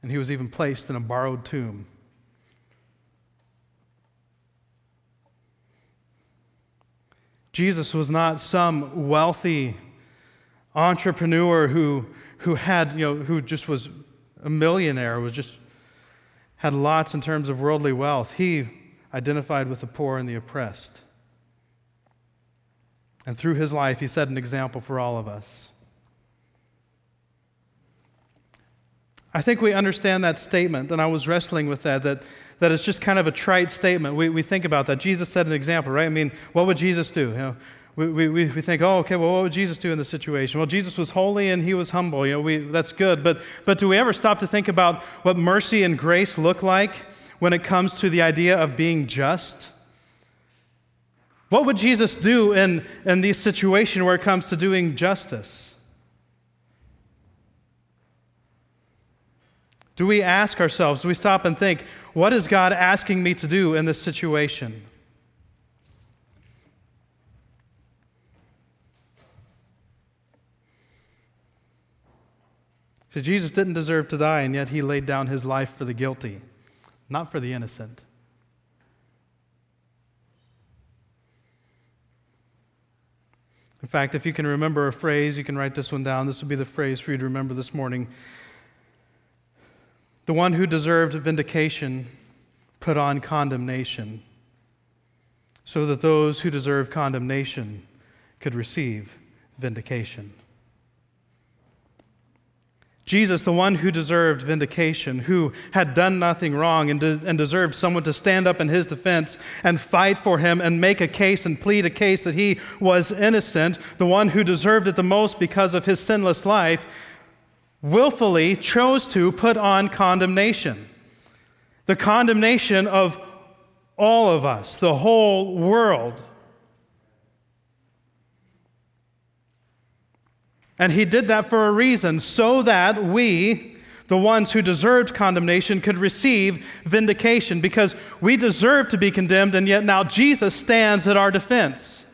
and he was even placed in a borrowed tomb. Jesus was not some wealthy entrepreneur who, who had, you know, who just was a millionaire, was just had lots in terms of worldly wealth. He identified with the poor and the oppressed. And through his life, he set an example for all of us. I think we understand that statement, and I was wrestling with that, that, that it's just kind of a trite statement. We, we think about that. Jesus set an example, right? I mean, what would Jesus do? You know, we, we, we think, oh, okay, well, what would Jesus do in this situation? Well, Jesus was holy and he was humble. You know, we, that's good. But, but do we ever stop to think about what mercy and grace look like when it comes to the idea of being just? What would Jesus do in, in this situation where it comes to doing justice? Do we ask ourselves, do we stop and think, what is God asking me to do in this situation? So Jesus didn't deserve to die, and yet he laid down his life for the guilty, not for the innocent. In fact, if you can remember a phrase, you can write this one down. This would be the phrase for you to remember this morning. The one who deserved vindication put on condemnation so that those who deserve condemnation could receive vindication. Jesus, the one who deserved vindication, who had done nothing wrong and, de- and deserved someone to stand up in his defense and fight for him and make a case and plead a case that he was innocent, the one who deserved it the most because of his sinless life, willfully chose to put on condemnation. The condemnation of all of us, the whole world. And he did that for a reason, so that we, the ones who deserved condemnation, could receive vindication, because we deserve to be condemned, and yet now Jesus stands at our defense.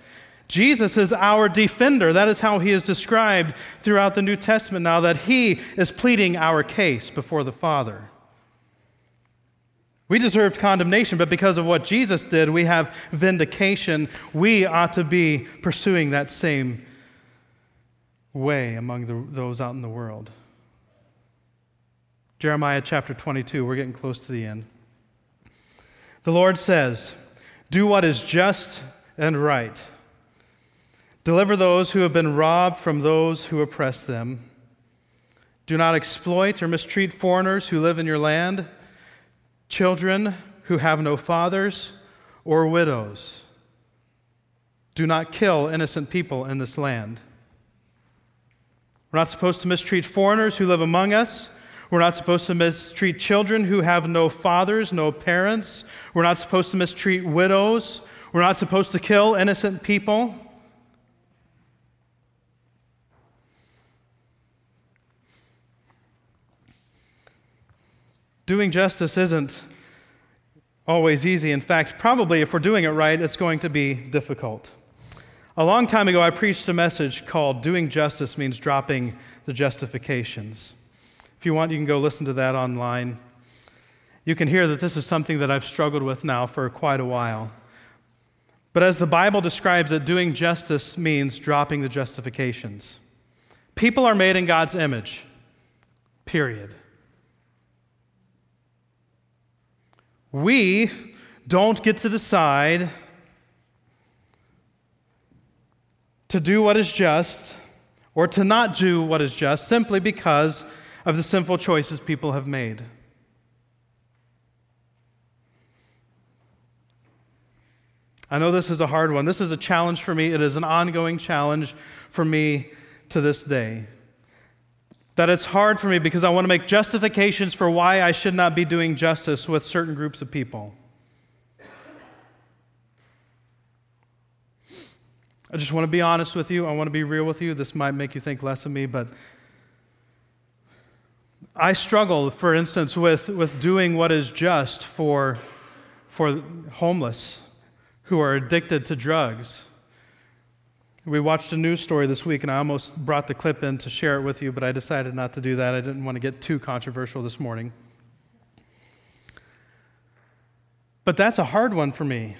Jesus is our defender. That is how he is described throughout the New Testament now, that he is pleading our case before the Father. We deserved condemnation, but because of what Jesus did, we have vindication. We ought to be pursuing that same way among the, those out in the world. Jeremiah chapter 22, we're getting close to the end. The Lord says, Do what is just and right Deliver those who have been robbed from those who oppress them. Do not exploit or mistreat foreigners who live in your land, children who have no fathers, or widows. Do not kill innocent people in this land. We're not supposed to mistreat foreigners who live among us. We're not supposed to mistreat children who have no fathers, no parents. We're not supposed to mistreat widows. We're not supposed to kill innocent people. Doing justice isn't always easy. In fact, probably if we're doing it right, it's going to be difficult. A long time ago, I preached a message called Doing Justice Means Dropping the Justifications. If you want, you can go listen to that online. You can hear that this is something that I've struggled with now for quite a while. But as the Bible describes it, doing justice means dropping the justifications. People are made in God's image, period. We don't get to decide to do what is just or to not do what is just simply because of the sinful choices people have made. I know this is a hard one. This is a challenge for me. It is an ongoing challenge for me to this day. That it's hard for me because I want to make justifications for why I should not be doing justice with certain groups of people. I just want to be honest with you. I want to be real with you. This might make you think less of me, but I struggle, for instance, with, with doing what is just for, for homeless who are addicted to drugs. We watched a news story this week, and I almost brought the clip in to share it with you, but I decided not to do that. I didn't want to get too controversial this morning. But that's a hard one for me.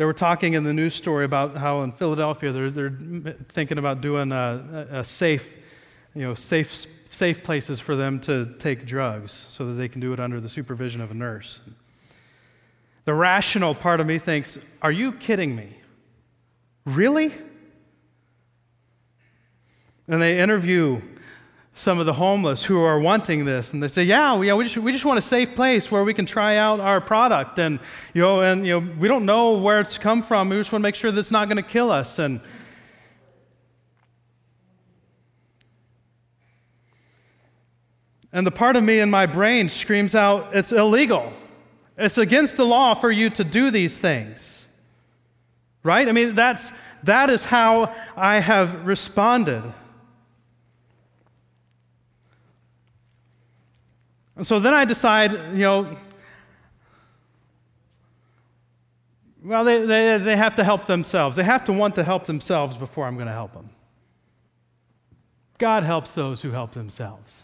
They were talking in the news story about how in Philadelphia they're, they're thinking about doing a, a safe, you know, safe, safe places for them to take drugs so that they can do it under the supervision of a nurse. The rational part of me thinks, Are you kidding me? Really? And they interview some of the homeless who are wanting this and they say yeah we, we, just, we just want a safe place where we can try out our product and you know and you know we don't know where it's come from we just want to make sure that it's not going to kill us and and the part of me in my brain screams out it's illegal. It's against the law for you to do these things. Right? I mean that's that is how i have responded And so then I decide, you know, well, they, they, they have to help themselves. They have to want to help themselves before I'm going to help them. God helps those who help themselves.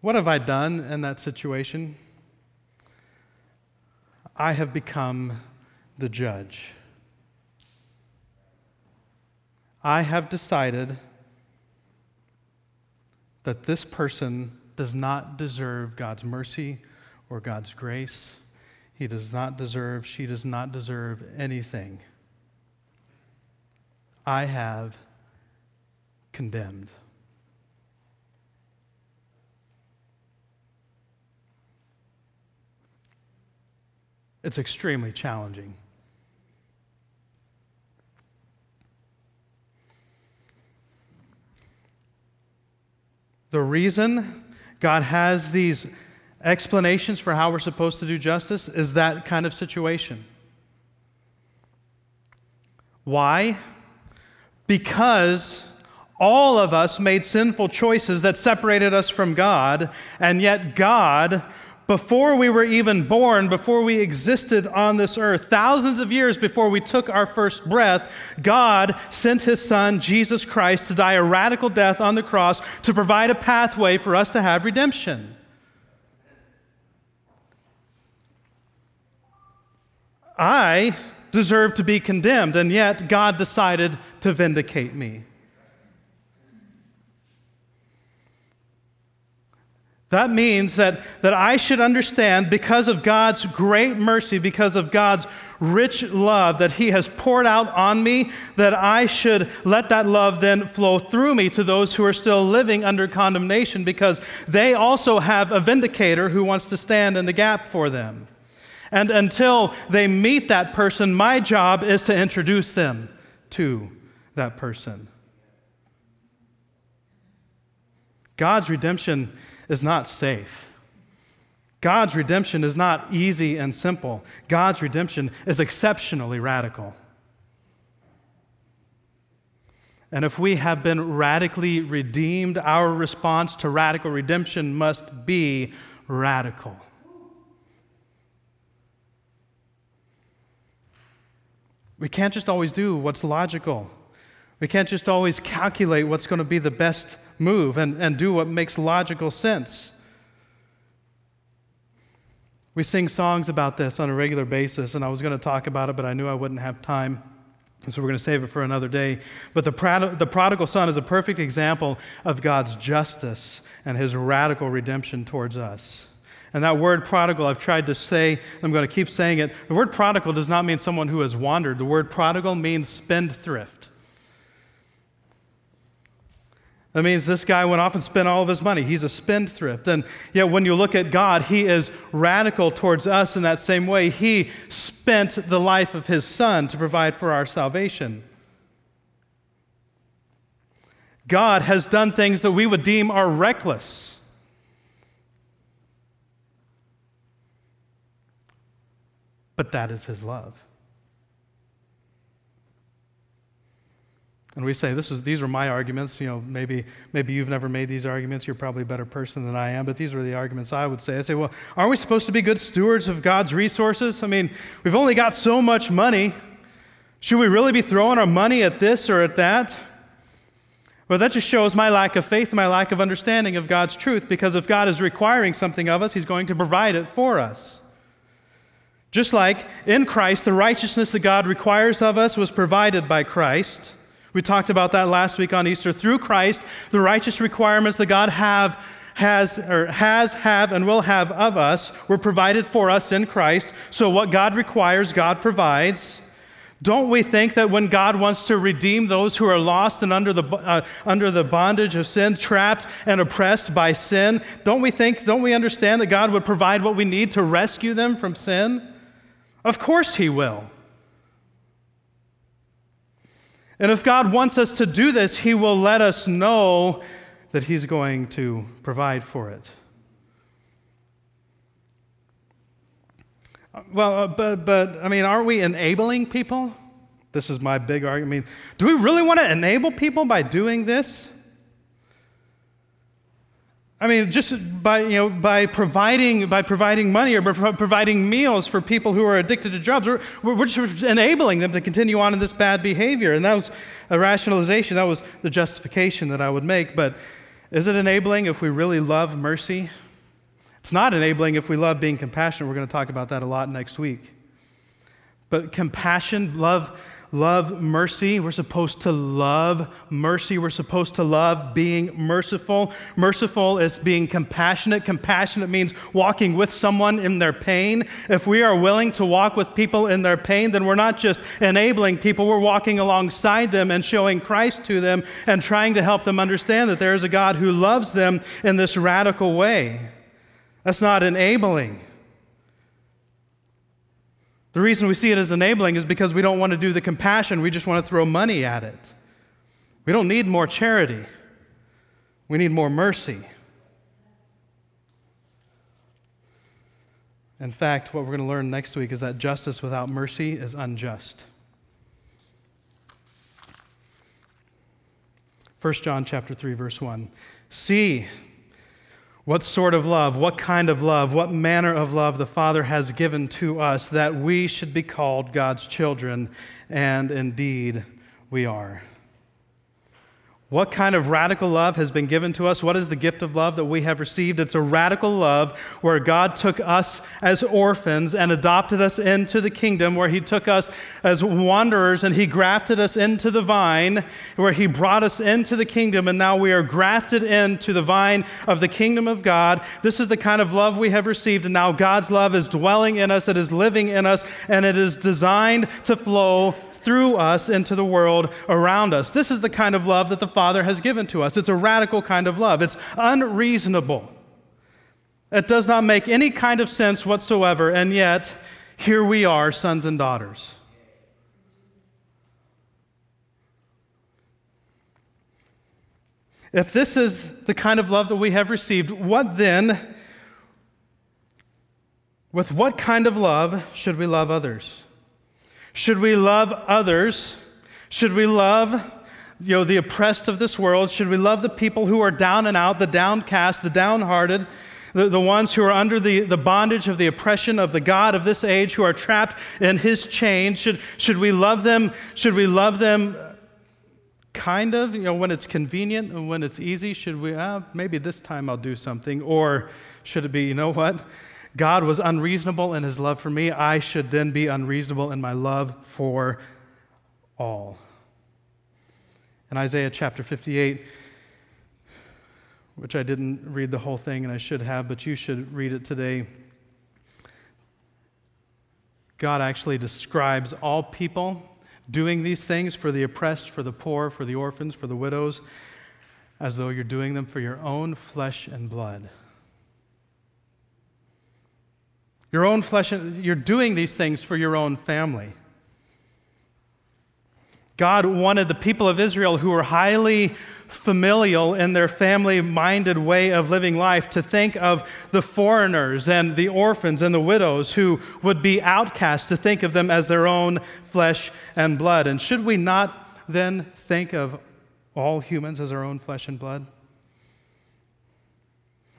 What have I done in that situation? I have become the judge. I have decided that this person does not deserve God's mercy or God's grace. He does not deserve, she does not deserve anything. I have condemned. It's extremely challenging. The reason God has these explanations for how we're supposed to do justice is that kind of situation. Why? Because all of us made sinful choices that separated us from God, and yet God before we were even born, before we existed on this earth, thousands of years before we took our first breath, God sent his son, Jesus Christ, to die a radical death on the cross to provide a pathway for us to have redemption. I deserve to be condemned, and yet God decided to vindicate me. That means that, that I should understand, because of God's great mercy, because of God's rich love that He has poured out on me, that I should let that love then flow through me to those who are still living under condemnation, because they also have a vindicator who wants to stand in the gap for them. And until they meet that person, my job is to introduce them to that person. God's redemption is not safe. God's redemption is not easy and simple. God's redemption is exceptionally radical. And if we have been radically redeemed, our response to radical redemption must be radical. We can't just always do what's logical. We can't just always calculate what's going to be the best move and, and do what makes logical sense. We sing songs about this on a regular basis, and I was going to talk about it, but I knew I wouldn't have time. So we're going to save it for another day. But the, prod- the prodigal son is a perfect example of God's justice and his radical redemption towards us. And that word prodigal, I've tried to say, I'm going to keep saying it. The word prodigal does not mean someone who has wandered. The word prodigal means spendthrift. That means this guy went off and spent all of his money. He's a spendthrift. And yet, when you look at God, he is radical towards us in that same way. He spent the life of his son to provide for our salvation. God has done things that we would deem are reckless. But that is his love. And we say, this is, these are my arguments. You know, maybe, maybe you've never made these arguments. You're probably a better person than I am, but these are the arguments I would say. I say, well, aren't we supposed to be good stewards of God's resources? I mean, we've only got so much money. Should we really be throwing our money at this or at that? Well, that just shows my lack of faith, my lack of understanding of God's truth, because if God is requiring something of us, He's going to provide it for us. Just like in Christ, the righteousness that God requires of us was provided by Christ. We talked about that last week on Easter. Through Christ, the righteous requirements that God have, has, or has, have, and will have of us were provided for us in Christ. So what God requires, God provides. Don't we think that when God wants to redeem those who are lost and under the, uh, under the bondage of sin, trapped and oppressed by sin, don't we think, don't we understand that God would provide what we need to rescue them from sin? Of course He will. And if God wants us to do this, He will let us know that He's going to provide for it. Well, uh, but, but, I mean, aren't we enabling people? This is my big argument. I mean, do we really want to enable people by doing this? I mean, just by, you know, by, providing, by providing money or providing meals for people who are addicted to drugs, we're, we're just enabling them to continue on in this bad behavior. And that was a rationalization. That was the justification that I would make. But is it enabling if we really love mercy? It's not enabling if we love being compassionate. We're going to talk about that a lot next week. But compassion, love, love mercy. We're supposed to love mercy. We're supposed to love being merciful. Merciful is being compassionate. Compassionate means walking with someone in their pain. If we are willing to walk with people in their pain, then we're not just enabling people, we're walking alongside them and showing Christ to them and trying to help them understand that there is a God who loves them in this radical way. That's not enabling. The reason we see it as enabling is because we don't want to do the compassion, we just want to throw money at it. We don't need more charity, we need more mercy. In fact, what we're going to learn next week is that justice without mercy is unjust. 1 John chapter 3 verse 1. See what sort of love, what kind of love, what manner of love the Father has given to us that we should be called God's children, and indeed we are. What kind of radical love has been given to us? What is the gift of love that we have received? It's a radical love where God took us as orphans and adopted us into the kingdom, where He took us as wanderers and He grafted us into the vine, where He brought us into the kingdom, and now we are grafted into the vine of the kingdom of God. This is the kind of love we have received, and now God's love is dwelling in us, it is living in us, and it is designed to flow through us into the world around us. This is the kind of love that the Father has given to us. It's a radical kind of love, it's unreasonable. It does not make any kind of sense whatsoever, and yet here we are, sons and daughters. If this is the kind of love that we have received, what then, with what kind of love should we love others? Should we love others? Should we love you know, the oppressed of this world? Should we love the people who are down and out, the downcast, the downhearted, the, the ones who are under the, the bondage of the oppression of the God of this age, who are trapped in his chains? Should, should we love them? Should we love them kind of, you know, when it's convenient and when it's easy? Should we, uh, maybe this time I'll do something? Or should it be, you know what? God was unreasonable in his love for me, I should then be unreasonable in my love for all. In Isaiah chapter 58, which I didn't read the whole thing and I should have, but you should read it today. God actually describes all people doing these things for the oppressed, for the poor, for the orphans, for the widows, as though you're doing them for your own flesh and blood. Your own flesh, you're doing these things for your own family. God wanted the people of Israel who were highly familial in their family minded way of living life to think of the foreigners and the orphans and the widows who would be outcasts, to think of them as their own flesh and blood. And should we not then think of all humans as our own flesh and blood?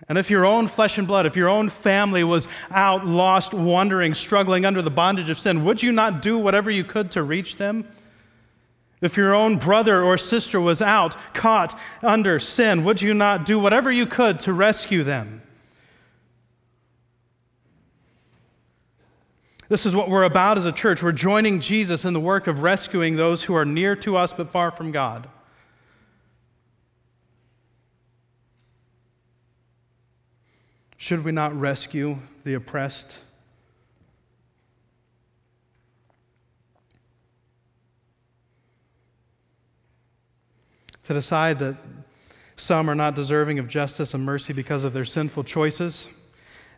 And if your own flesh and blood, if your own family was out, lost, wandering, struggling under the bondage of sin, would you not do whatever you could to reach them? If your own brother or sister was out, caught under sin, would you not do whatever you could to rescue them? This is what we're about as a church. We're joining Jesus in the work of rescuing those who are near to us but far from God. Should we not rescue the oppressed? to decide that some are not deserving of justice and mercy because of their sinful choices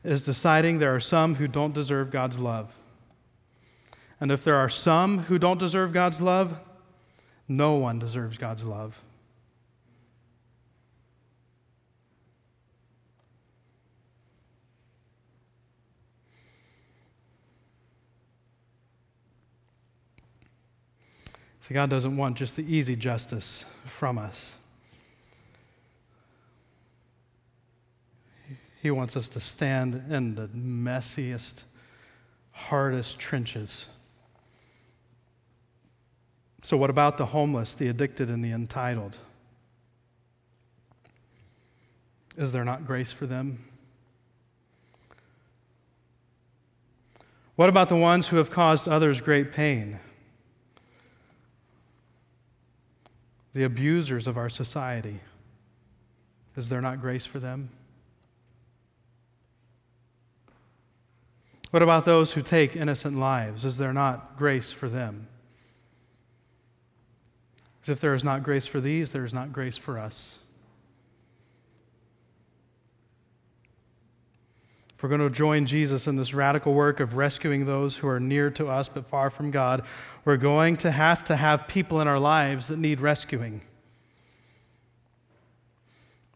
is deciding there are some who don't deserve God's love. And if there are some who don't deserve God's love, no one deserves God's love. See, God doesn't want just the easy justice from us. He wants us to stand in the messiest, hardest trenches. So, what about the homeless, the addicted, and the entitled? Is there not grace for them? What about the ones who have caused others great pain? The abusers of our society. Is there not grace for them? What about those who take innocent lives? Is there not grace for them? As if there is not grace for these, there is not grace for us. We're going to join Jesus in this radical work of rescuing those who are near to us but far from God, we're going to have to have people in our lives that need rescuing.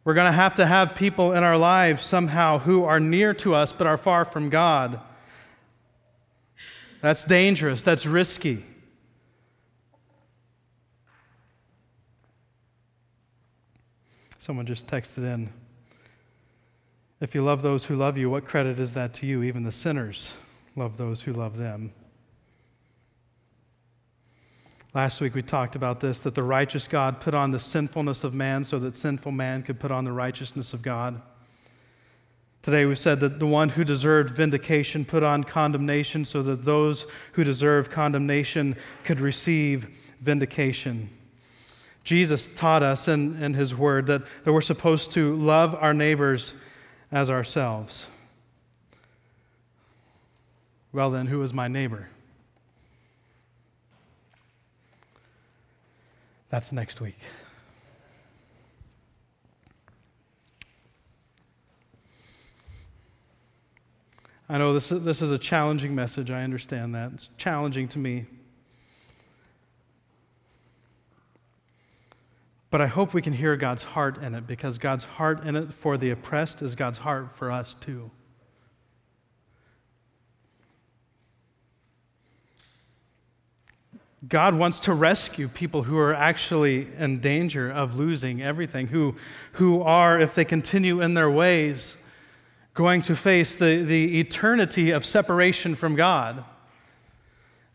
We're going to have to have people in our lives somehow who are near to us but are far from God. That's dangerous, that's risky. Someone just texted in. If you love those who love you, what credit is that to you? Even the sinners love those who love them. Last week we talked about this that the righteous God put on the sinfulness of man so that sinful man could put on the righteousness of God. Today we said that the one who deserved vindication put on condemnation so that those who deserve condemnation could receive vindication. Jesus taught us in, in his word that, that we're supposed to love our neighbors as ourselves. Well, then, who is my neighbor? That's next week. I know this is, this is a challenging message. I understand that. It's challenging to me. But I hope we can hear God's heart in it because God's heart in it for the oppressed is God's heart for us too. God wants to rescue people who are actually in danger of losing everything, who, who are, if they continue in their ways, going to face the, the eternity of separation from God.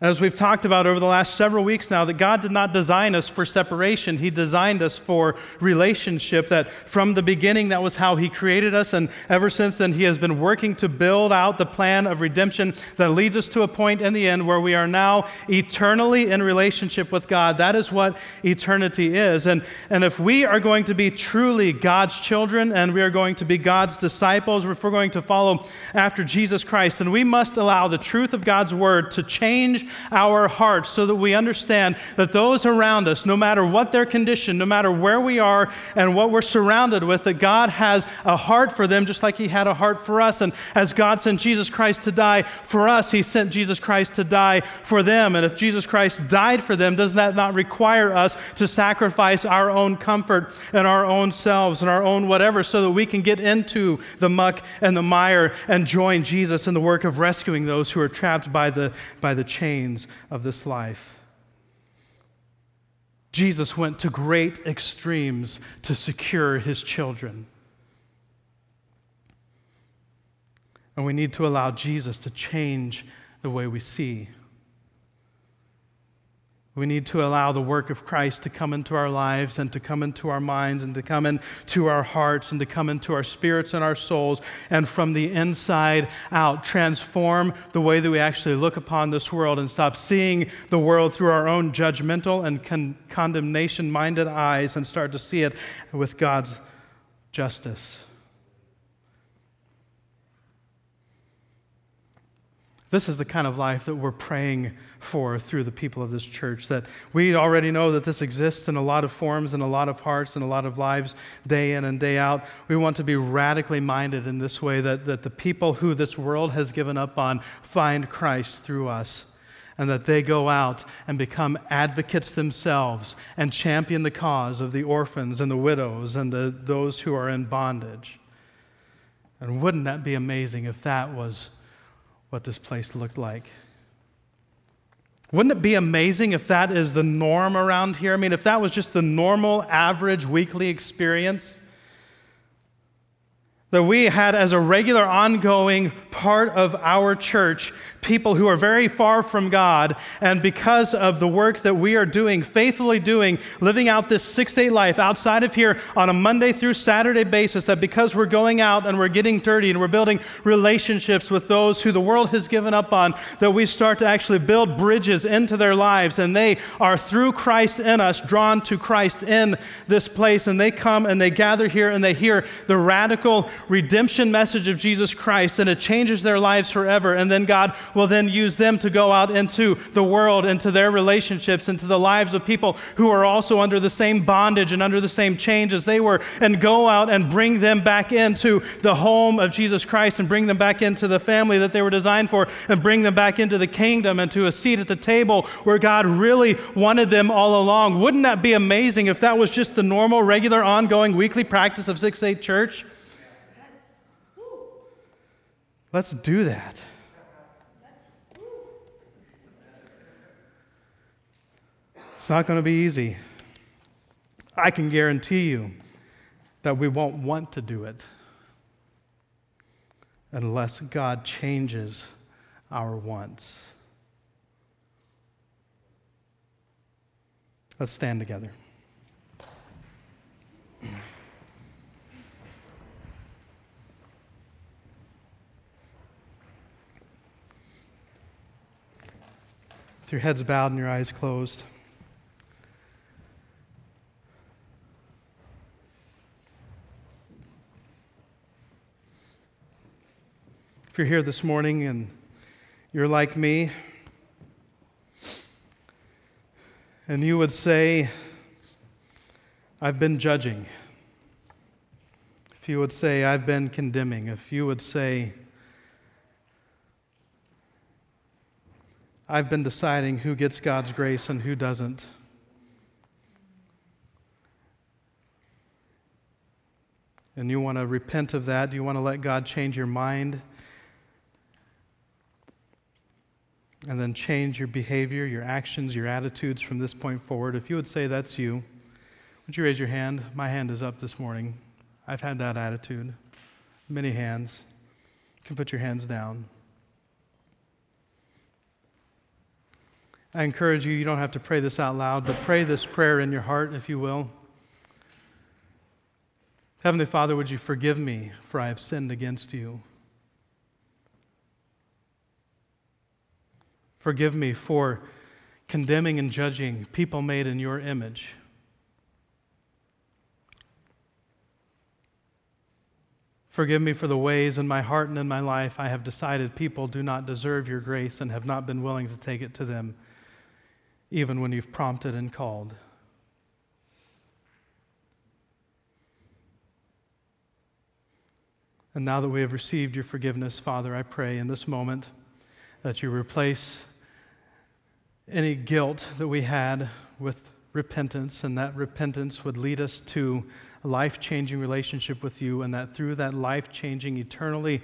As we've talked about over the last several weeks now, that God did not design us for separation. He designed us for relationship. That from the beginning, that was how He created us. And ever since then, He has been working to build out the plan of redemption that leads us to a point in the end where we are now eternally in relationship with God. That is what eternity is. And, and if we are going to be truly God's children and we are going to be God's disciples, if we're going to follow after Jesus Christ, then we must allow the truth of God's word to change our hearts so that we understand that those around us, no matter what their condition, no matter where we are and what we're surrounded with, that God has a heart for them just like He had a heart for us. And as God sent Jesus Christ to die for us, He sent Jesus Christ to die for them. And if Jesus Christ died for them, does that not require us to sacrifice our own comfort and our own selves and our own whatever so that we can get into the muck and the mire and join Jesus in the work of rescuing those who are trapped by the, by the chains? Chains of this life. Jesus went to great extremes to secure his children. And we need to allow Jesus to change the way we see. We need to allow the work of Christ to come into our lives and to come into our minds and to come into our hearts and to come into our spirits and our souls and from the inside out transform the way that we actually look upon this world and stop seeing the world through our own judgmental and con- condemnation minded eyes and start to see it with God's justice. This is the kind of life that we're praying for through the people of this church. That we already know that this exists in a lot of forms, in a lot of hearts, in a lot of lives, day in and day out. We want to be radically minded in this way that, that the people who this world has given up on find Christ through us. And that they go out and become advocates themselves and champion the cause of the orphans and the widows and the, those who are in bondage. And wouldn't that be amazing if that was what this place looked like. Wouldn't it be amazing if that is the norm around here? I mean, if that was just the normal, average weekly experience? That we had as a regular, ongoing part of our church people who are very far from God, and because of the work that we are doing, faithfully doing, living out this 6 8 life outside of here on a Monday through Saturday basis, that because we're going out and we're getting dirty and we're building relationships with those who the world has given up on, that we start to actually build bridges into their lives, and they are through Christ in us, drawn to Christ in this place, and they come and they gather here and they hear the radical redemption message of Jesus Christ, and it changes their lives forever, and then God will then use them to go out into the world, into their relationships, into the lives of people who are also under the same bondage and under the same change as they were, and go out and bring them back into the home of Jesus Christ and bring them back into the family that they were designed for and bring them back into the kingdom and to a seat at the table where God really wanted them all along. Wouldn't that be amazing if that was just the normal, regular, ongoing, weekly practice of 6 8 church? Let's do that. It's not going to be easy. I can guarantee you that we won't want to do it unless God changes our wants. Let's stand together. With your heads bowed and your eyes closed. If you're here this morning and you're like me, and you would say, I've been judging. If you would say, I've been condemning. If you would say, I've been deciding who gets God's grace and who doesn't. And you want to repent of that? Do you want to let God change your mind? and then change your behavior, your actions, your attitudes from this point forward. If you would say that's you, would you raise your hand? My hand is up this morning. I've had that attitude. Many hands. You can put your hands down. I encourage you, you don't have to pray this out loud, but pray this prayer in your heart, if you will. Heavenly Father, would you forgive me, for I have sinned against you? Forgive me for condemning and judging people made in your image. Forgive me for the ways in my heart and in my life I have decided people do not deserve your grace and have not been willing to take it to them, even when you've prompted and called. And now that we have received your forgiveness, Father, I pray in this moment that you replace any guilt that we had with repentance, and that repentance would lead us to a life changing relationship with you, and that through that life changing, eternally,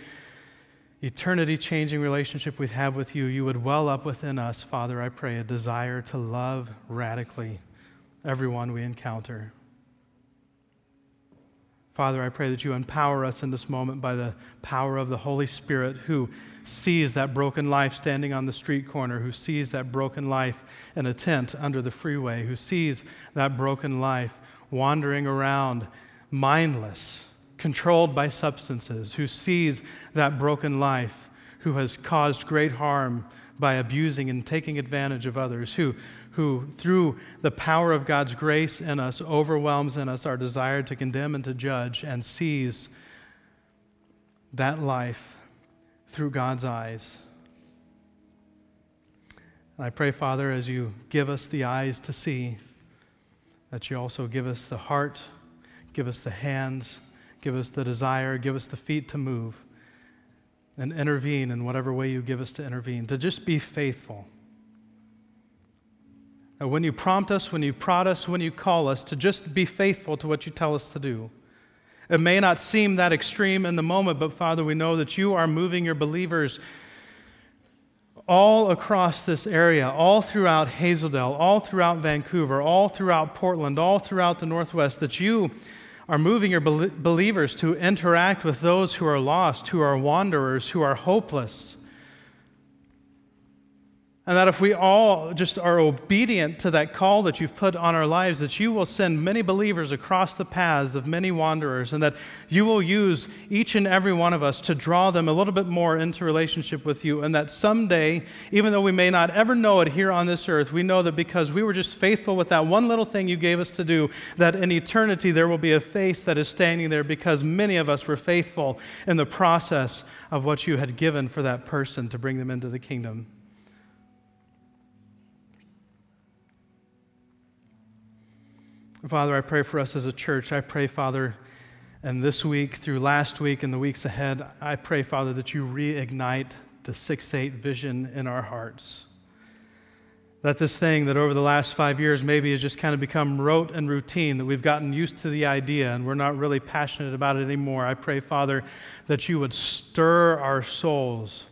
eternity changing relationship we have with you, you would well up within us, Father, I pray, a desire to love radically everyone we encounter. Father, I pray that you empower us in this moment by the power of the Holy Spirit who sees that broken life standing on the street corner, who sees that broken life in a tent under the freeway, who sees that broken life wandering around mindless, controlled by substances, who sees that broken life, who has caused great harm by abusing and taking advantage of others, who who, through the power of God's grace in us, overwhelms in us our desire to condemn and to judge and sees that life through God's eyes. And I pray, Father, as you give us the eyes to see, that you also give us the heart, give us the hands, give us the desire, give us the feet to move, and intervene in whatever way you give us to intervene, to just be faithful when you prompt us, when you prod us, when you call us, to just be faithful to what you tell us to do. It may not seem that extreme in the moment, but Father, we know that you are moving your believers all across this area, all throughout Hazeldale, all throughout Vancouver, all throughout Portland, all throughout the Northwest, that you are moving your believers to interact with those who are lost, who are wanderers, who are hopeless and that if we all just are obedient to that call that you've put on our lives, that you will send many believers across the paths of many wanderers, and that you will use each and every one of us to draw them a little bit more into relationship with you. And that someday, even though we may not ever know it here on this earth, we know that because we were just faithful with that one little thing you gave us to do, that in eternity there will be a face that is standing there because many of us were faithful in the process of what you had given for that person to bring them into the kingdom. Father, I pray for us as a church. I pray, Father, and this week, through last week, and the weeks ahead, I pray, Father, that you reignite the 6 8 vision in our hearts. That this thing that over the last five years maybe has just kind of become rote and routine, that we've gotten used to the idea and we're not really passionate about it anymore. I pray, Father, that you would stir our souls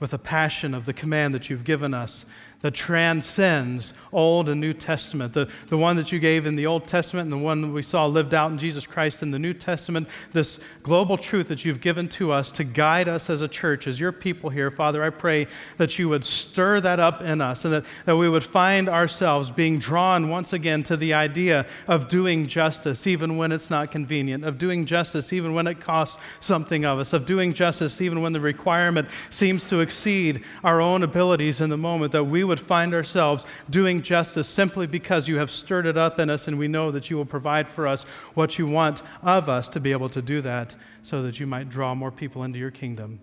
with the passion of the command that you've given us that transcends Old and New Testament. The, the one that you gave in the Old Testament and the one that we saw lived out in Jesus Christ in the New Testament, this global truth that you've given to us to guide us as a church, as your people here. Father, I pray that you would stir that up in us and that, that we would find ourselves being drawn once again to the idea of doing justice even when it's not convenient, of doing justice even when it costs something of us, of doing justice even when the requirement seems to exceed our own abilities in the moment, that we would would find ourselves doing justice simply because you have stirred it up in us, and we know that you will provide for us what you want of us to be able to do that so that you might draw more people into your kingdom.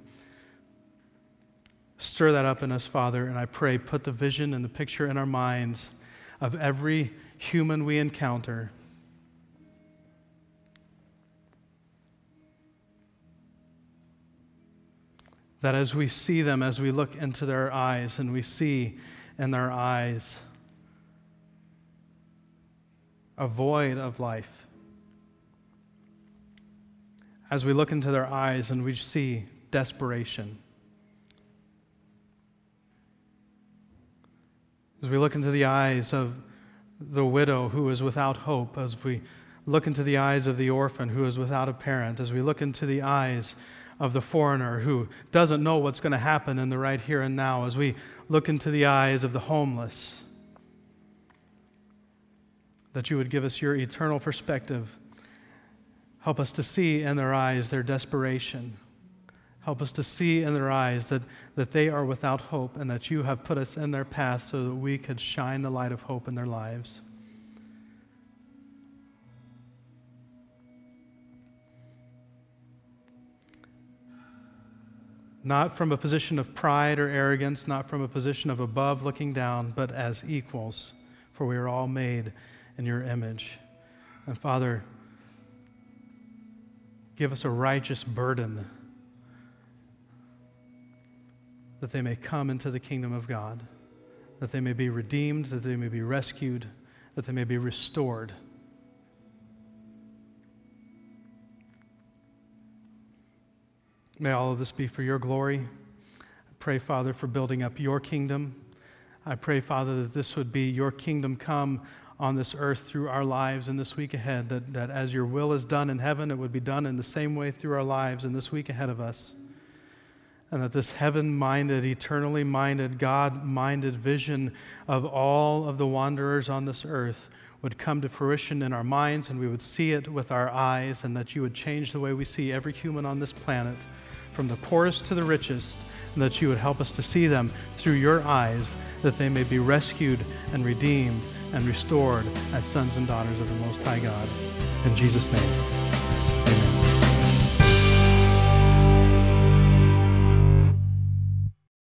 Stir that up in us, Father, and I pray, put the vision and the picture in our minds of every human we encounter. That as we see them, as we look into their eyes and we see in their eyes a void of life. As we look into their eyes and we see desperation. As we look into the eyes of the widow who is without hope, as we look into the eyes of the orphan who is without a parent, as we look into the eyes of the foreigner who doesn't know what's going to happen in the right here and now, as we look into the eyes of the homeless, that you would give us your eternal perspective. Help us to see in their eyes their desperation. Help us to see in their eyes that, that they are without hope and that you have put us in their path so that we could shine the light of hope in their lives. Not from a position of pride or arrogance, not from a position of above looking down, but as equals, for we are all made in your image. And Father, give us a righteous burden that they may come into the kingdom of God, that they may be redeemed, that they may be rescued, that they may be restored. May all of this be for your glory. I pray, Father, for building up your kingdom. I pray, Father, that this would be your kingdom come on this earth through our lives in this week ahead, that, that as your will is done in heaven, it would be done in the same way through our lives in this week ahead of us. And that this heaven minded, eternally minded, God minded vision of all of the wanderers on this earth would come to fruition in our minds and we would see it with our eyes, and that you would change the way we see every human on this planet from the poorest to the richest, and that you would help us to see them through your eyes, that they may be rescued and redeemed and restored as sons and daughters of the Most High God. In Jesus' name.